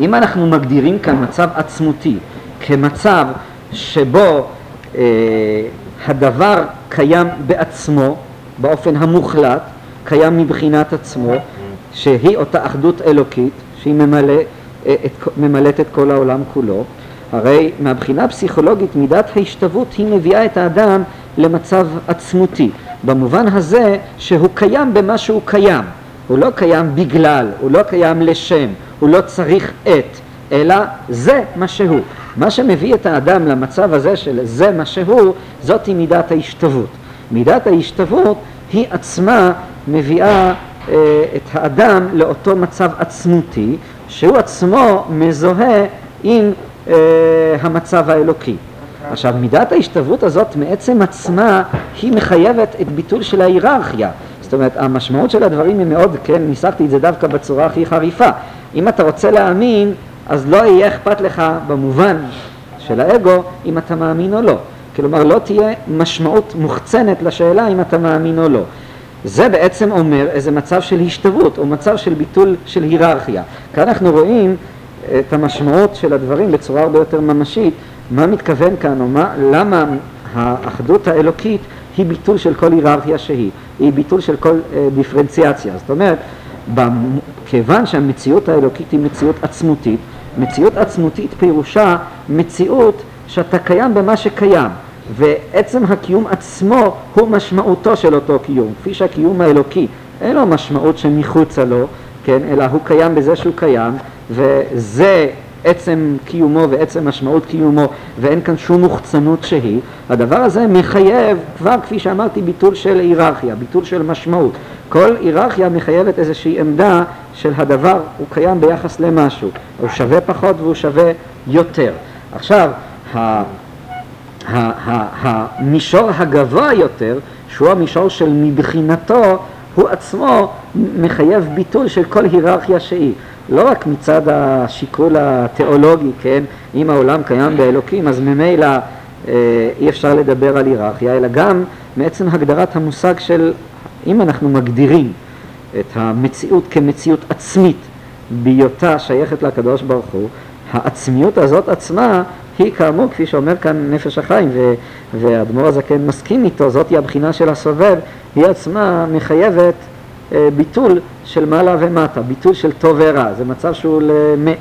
אם אנחנו מגדירים כאן מצב עצמותי כמצב שבו אה, הדבר קיים בעצמו, באופן המוחלט, קיים מבחינת עצמו, שהיא אותה אחדות אלוקית, שהיא ממלא, אה, את, ממלאת את כל העולם כולו, הרי מהבחינה הפסיכולוגית מידת ההשתוות היא מביאה את האדם למצב עצמותי, במובן הזה שהוא קיים במה שהוא קיים, הוא לא קיים בגלל, הוא לא קיים לשם, הוא לא צריך את, אלא זה מה שהוא. מה שמביא את האדם למצב הזה של זה מה שהוא, זאתי מידת ההשתוות. מידת ההשתוות היא עצמה מביאה אה, את האדם לאותו מצב עצמותי, שהוא עצמו מזוהה עם אה, המצב האלוקי. עכשיו, מידת ההשתוות הזאת מעצם עצמה היא מחייבת את ביטול של ההיררכיה. זאת אומרת, המשמעות של הדברים היא מאוד, כן, ניסחתי את זה דווקא בצורה הכי חריפה, אם אתה רוצה להאמין, אז לא יהיה אכפת לך במובן של האגו אם אתה מאמין או לא. כלומר, לא תהיה משמעות מוחצנת לשאלה אם אתה מאמין או לא. זה בעצם אומר איזה מצב של השתוות, או מצב של ביטול של היררכיה. כאן אנחנו רואים את המשמעות של הדברים בצורה הרבה יותר ממשית, מה מתכוון כאן, או מה, למה האחדות האלוקית היא ביטול של כל היררכיה שהיא, היא ביטול של כל אה, דיפרנציאציה. זאת אומרת, כיוון שהמציאות האלוקית היא מציאות עצמותית, מציאות עצמותית פירושה מציאות שאתה קיים במה שקיים. ועצם הקיום עצמו הוא משמעותו של אותו קיום, כפי שהקיום האלוקי אין לו משמעות שמחוצה לו, כן, אלא הוא קיים בזה שהוא קיים, וזה עצם קיומו ועצם משמעות קיומו, ואין כאן שום מוחצנות שהיא, הדבר הזה מחייב כבר, כפי שאמרתי, ביטול של היררכיה, ביטול של משמעות. כל היררכיה מחייבת איזושהי עמדה של הדבר, הוא קיים ביחס למשהו, הוא שווה פחות והוא שווה יותר. עכשיו, המישור הגבוה יותר, שהוא המישור של מבחינתו, הוא עצמו מחייב ביטול של כל היררכיה שהיא. לא רק מצד השיקול התיאולוגי, כן, אם העולם קיים באלוקים, אז ממילא אה, אי אפשר לדבר על היררכיה, אלא גם מעצם הגדרת המושג של, אם אנחנו מגדירים את המציאות כמציאות עצמית, בהיותה שייכת לקדוש ברוך הוא, העצמיות הזאת עצמה היא כאמור, כפי שאומר כאן נפש החיים, והאדמו"ר הזקן מסכים איתו, זאת היא הבחינה של הסובב, היא עצמה מחייבת אה, ביטול של מעלה ומטה, ביטול של טוב ורע, זה מצב שהוא למ...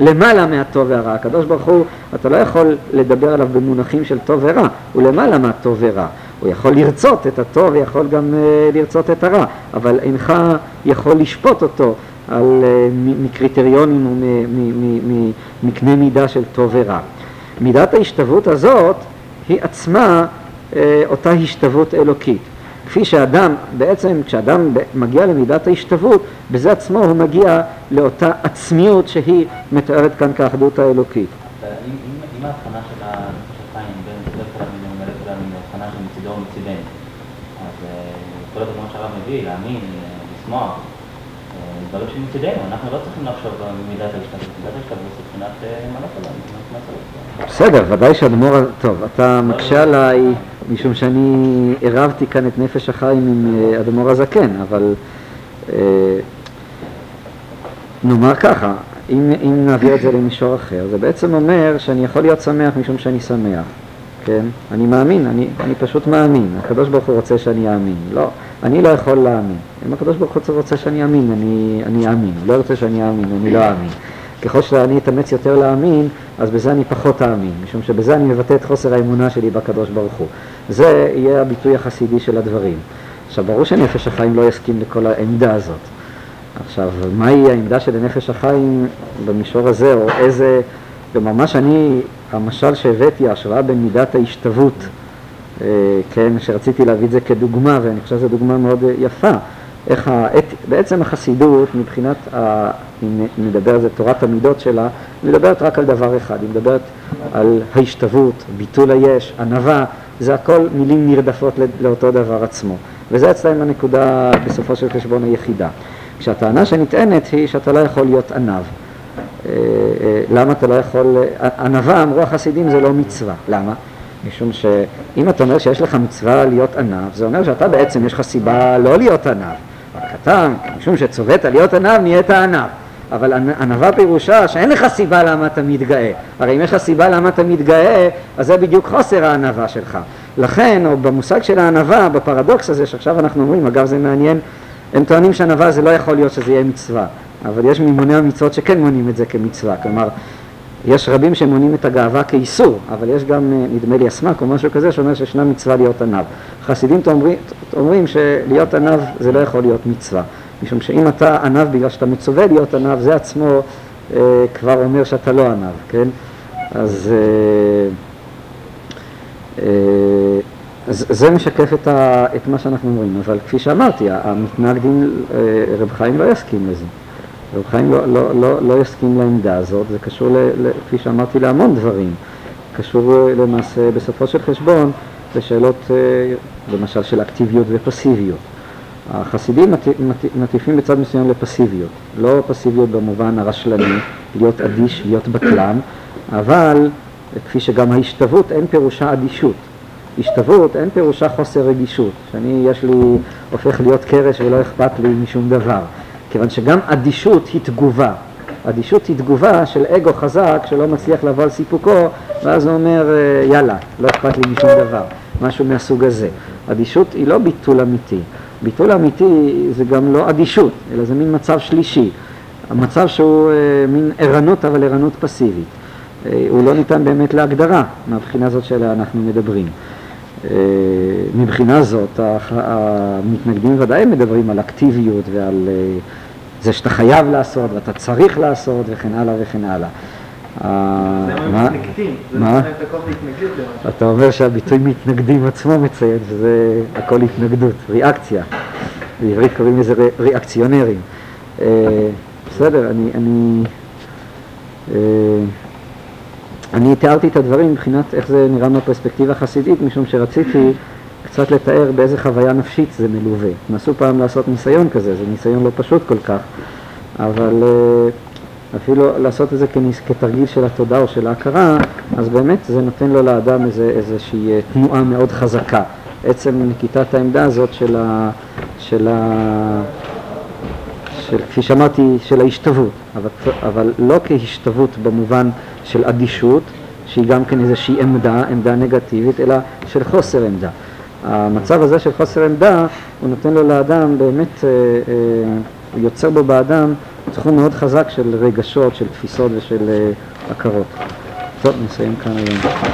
למעלה מהטוב והרע. הקדוש ברוך הוא, אתה לא יכול לדבר עליו במונחים של טוב ורע, הוא למעלה מהטוב ורע. הוא יכול לרצות את הטוב ויכול גם uh, לרצות את הרע, אבל אינך יכול לשפוט אותו על, uh, מקריטריונים ומקנה מידה של טוב ורע. מידת ההשתוות הזאת היא עצמה אה, אותה השתוות אלוקית. כפי שאדם, בעצם כשאדם מגיע למידת ההשתוות, בזה עצמו הוא מגיע לאותה עצמיות שהיא מתארת כאן כאחדות האלוקית. אם ההבחנה של החיים בין סדר היא הבחנה של מצידו ומצידנו, אז אה, כל הדוגמאות שהרב מביא, להאמין, לשמוח, דברים שמצידנו, אנחנו לא צריכים לחשוב במידת ההשתתפות, מידת ההשתתפות זה מבחינת מלא בסדר, ודאי שאדמו"ר, טוב, אתה מקשה עליי משום שאני עירבתי כאן את נפש החיים עם אה, אדמו"ר הזקן, אבל אה, נאמר ככה, אם, אם נעביר את זה למישור אחר, זה בעצם אומר שאני יכול להיות שמח משום שאני שמח, כן? אני מאמין, אני, אני פשוט מאמין, הקדוש ברוך הוא רוצה שאני אאמין, לא, אני לא יכול להאמין. אם הקדוש ברוך הוא רוצה שאני אאמין, אני, אני אאמין, הוא לא רוצה שאני אאמין, אני לא אאמין. ככל שאני אתאמץ יותר להאמין, אז בזה אני פחות אאמין, משום שבזה אני מבטא את חוסר האמונה שלי בקדוש ברוך הוא. זה יהיה הביטוי החסידי של הדברים. עכשיו, ברור שנפש החיים לא יסכים לכל העמדה הזאת. עכשיו, מהי העמדה של נפש החיים במישור הזה, או איזה, כלומר, מה שאני, המשל שהבאתי, ההשוואה בין מידת ההשתוות, אה, כן, שרציתי להביא את זה כדוגמה, ואני חושב שזו דוגמה מאוד יפה. איך האת, בעצם החסידות מבחינת, ה, אם נדבר על זה, תורת המידות שלה, מדברת רק על דבר אחד, היא מדברת על ההשתוות, ביטול היש, ענווה, זה הכל מילים נרדפות לאותו דבר עצמו. וזה אצלם הנקודה בסופו של חשבון היחידה. כשהטענה שנטענת היא שאתה לא יכול להיות ענב. אה, אה, למה אתה לא יכול, ענווה אמרו החסידים זה לא מצווה, למה? משום שאם אתה אומר שיש לך מצווה להיות ענב, זה אומר שאתה בעצם יש לך סיבה לא להיות ענב. אתה, משום שצווית להיות ענב, נהיית ענב. אבל ענווה פירושה שאין לך סיבה למה אתה מתגאה. הרי אם יש לך סיבה למה אתה מתגאה, אז זה בדיוק חוסר הענווה שלך. לכן, או במושג של הענווה, בפרדוקס הזה שעכשיו אנחנו אומרים, אגב זה מעניין, הם טוענים שענווה זה לא יכול להיות שזה יהיה מצווה, אבל יש ממוני המצוות שכן מונים את זה כמצווה. כלומר, יש רבים שמונים את הגאווה כאיסור, אבל יש גם, אה, נדמה לי, אסמק או משהו כזה שאומר שישנה מצווה להיות עניו. חסידים אומרים, שלהיות עניו זה לא יכול להיות מצווה, משום שאם אתה עניו בגלל שאתה מצווה להיות עניו, זה עצמו אה, כבר אומר שאתה לא עניו, כן? אז, אה, אה, אז זה משקף את, ה, את מה שאנחנו אומרים, אבל כפי שאמרתי, המתנגדים, אה, רב חיים לא יסכים לזה. רב חיים לא, לא, לא, לא יסכים לעמדה הזאת, זה קשור, כפי שאמרתי, להמון דברים. קשור למעשה, בסופו של חשבון, לשאלות, אה, למשל, של אקטיביות ופסיביות. החסידים מט- מט- מטיפים בצד מסוים לפסיביות, לא פסיביות במובן הרשלני, להיות אדיש, להיות בטלן, אבל כפי שגם ההשתוות אין פירושה אדישות. השתוות אין פירושה חוסר רגישות, שאני יש לי, הופך להיות קרש ולא אכפת לי משום דבר, כיוון שגם אדישות היא תגובה, אדישות היא תגובה של אגו חזק שלא מצליח לבוא על סיפוקו ואז הוא אומר אה, יאללה, לא אכפת לי משום דבר, משהו מהסוג הזה. אדישות היא לא ביטול אמיתי, ביטול אמיתי זה גם לא אדישות, אלא זה מין מצב שלישי, המצב שהוא אה, מין ערנות אבל ערנות פסיבית. אה, הוא לא ניתן באמת להגדרה מהבחינה הזאת שעליה אנחנו מדברים. מבחינה זאת, המתנגדים ודאי מדברים על אקטיביות ועל זה שאתה חייב לעשות ואתה צריך לעשות וכן הלאה וכן הלאה. אה, זה הם מה? מתנגדים, זה. אתה אומר שהביטוי מתנגדים עצמו מציין שזה הכל התנגדות, ריאקציה. בעברית קוראים לזה ריאקציונרים. אה, בסדר, אני, אני, אה, אני תיארתי את הדברים מבחינת איך זה נראה מהפרספקטיבה החסידית, משום שרציתי קצת לתאר באיזה חוויה נפשית זה מלווה. נסו פעם לעשות ניסיון כזה, זה ניסיון לא פשוט כל כך, אבל אה, אפילו לעשות את זה כניס, כתרגיל של התודעה או של ההכרה, אז באמת זה נותן לו לאדם איזה, איזושהי אה, תנועה מאוד חזקה. עצם נקיטת העמדה הזאת של ה... של ה של, כפי שאמרתי, של ההשתוות, אבל, אבל לא כהשתוות במובן של אדישות, שהיא גם כן איזושהי עמדה, עמדה נגטיבית, אלא של חוסר עמדה. המצב הזה של חוסר עמדה, הוא נותן לו לאדם, באמת, אה, אה, הוא יוצר בו באדם תחום מאוד חזק של רגשות, של תפיסות ושל אה, הכרות. טוב, נסיים כאן היום.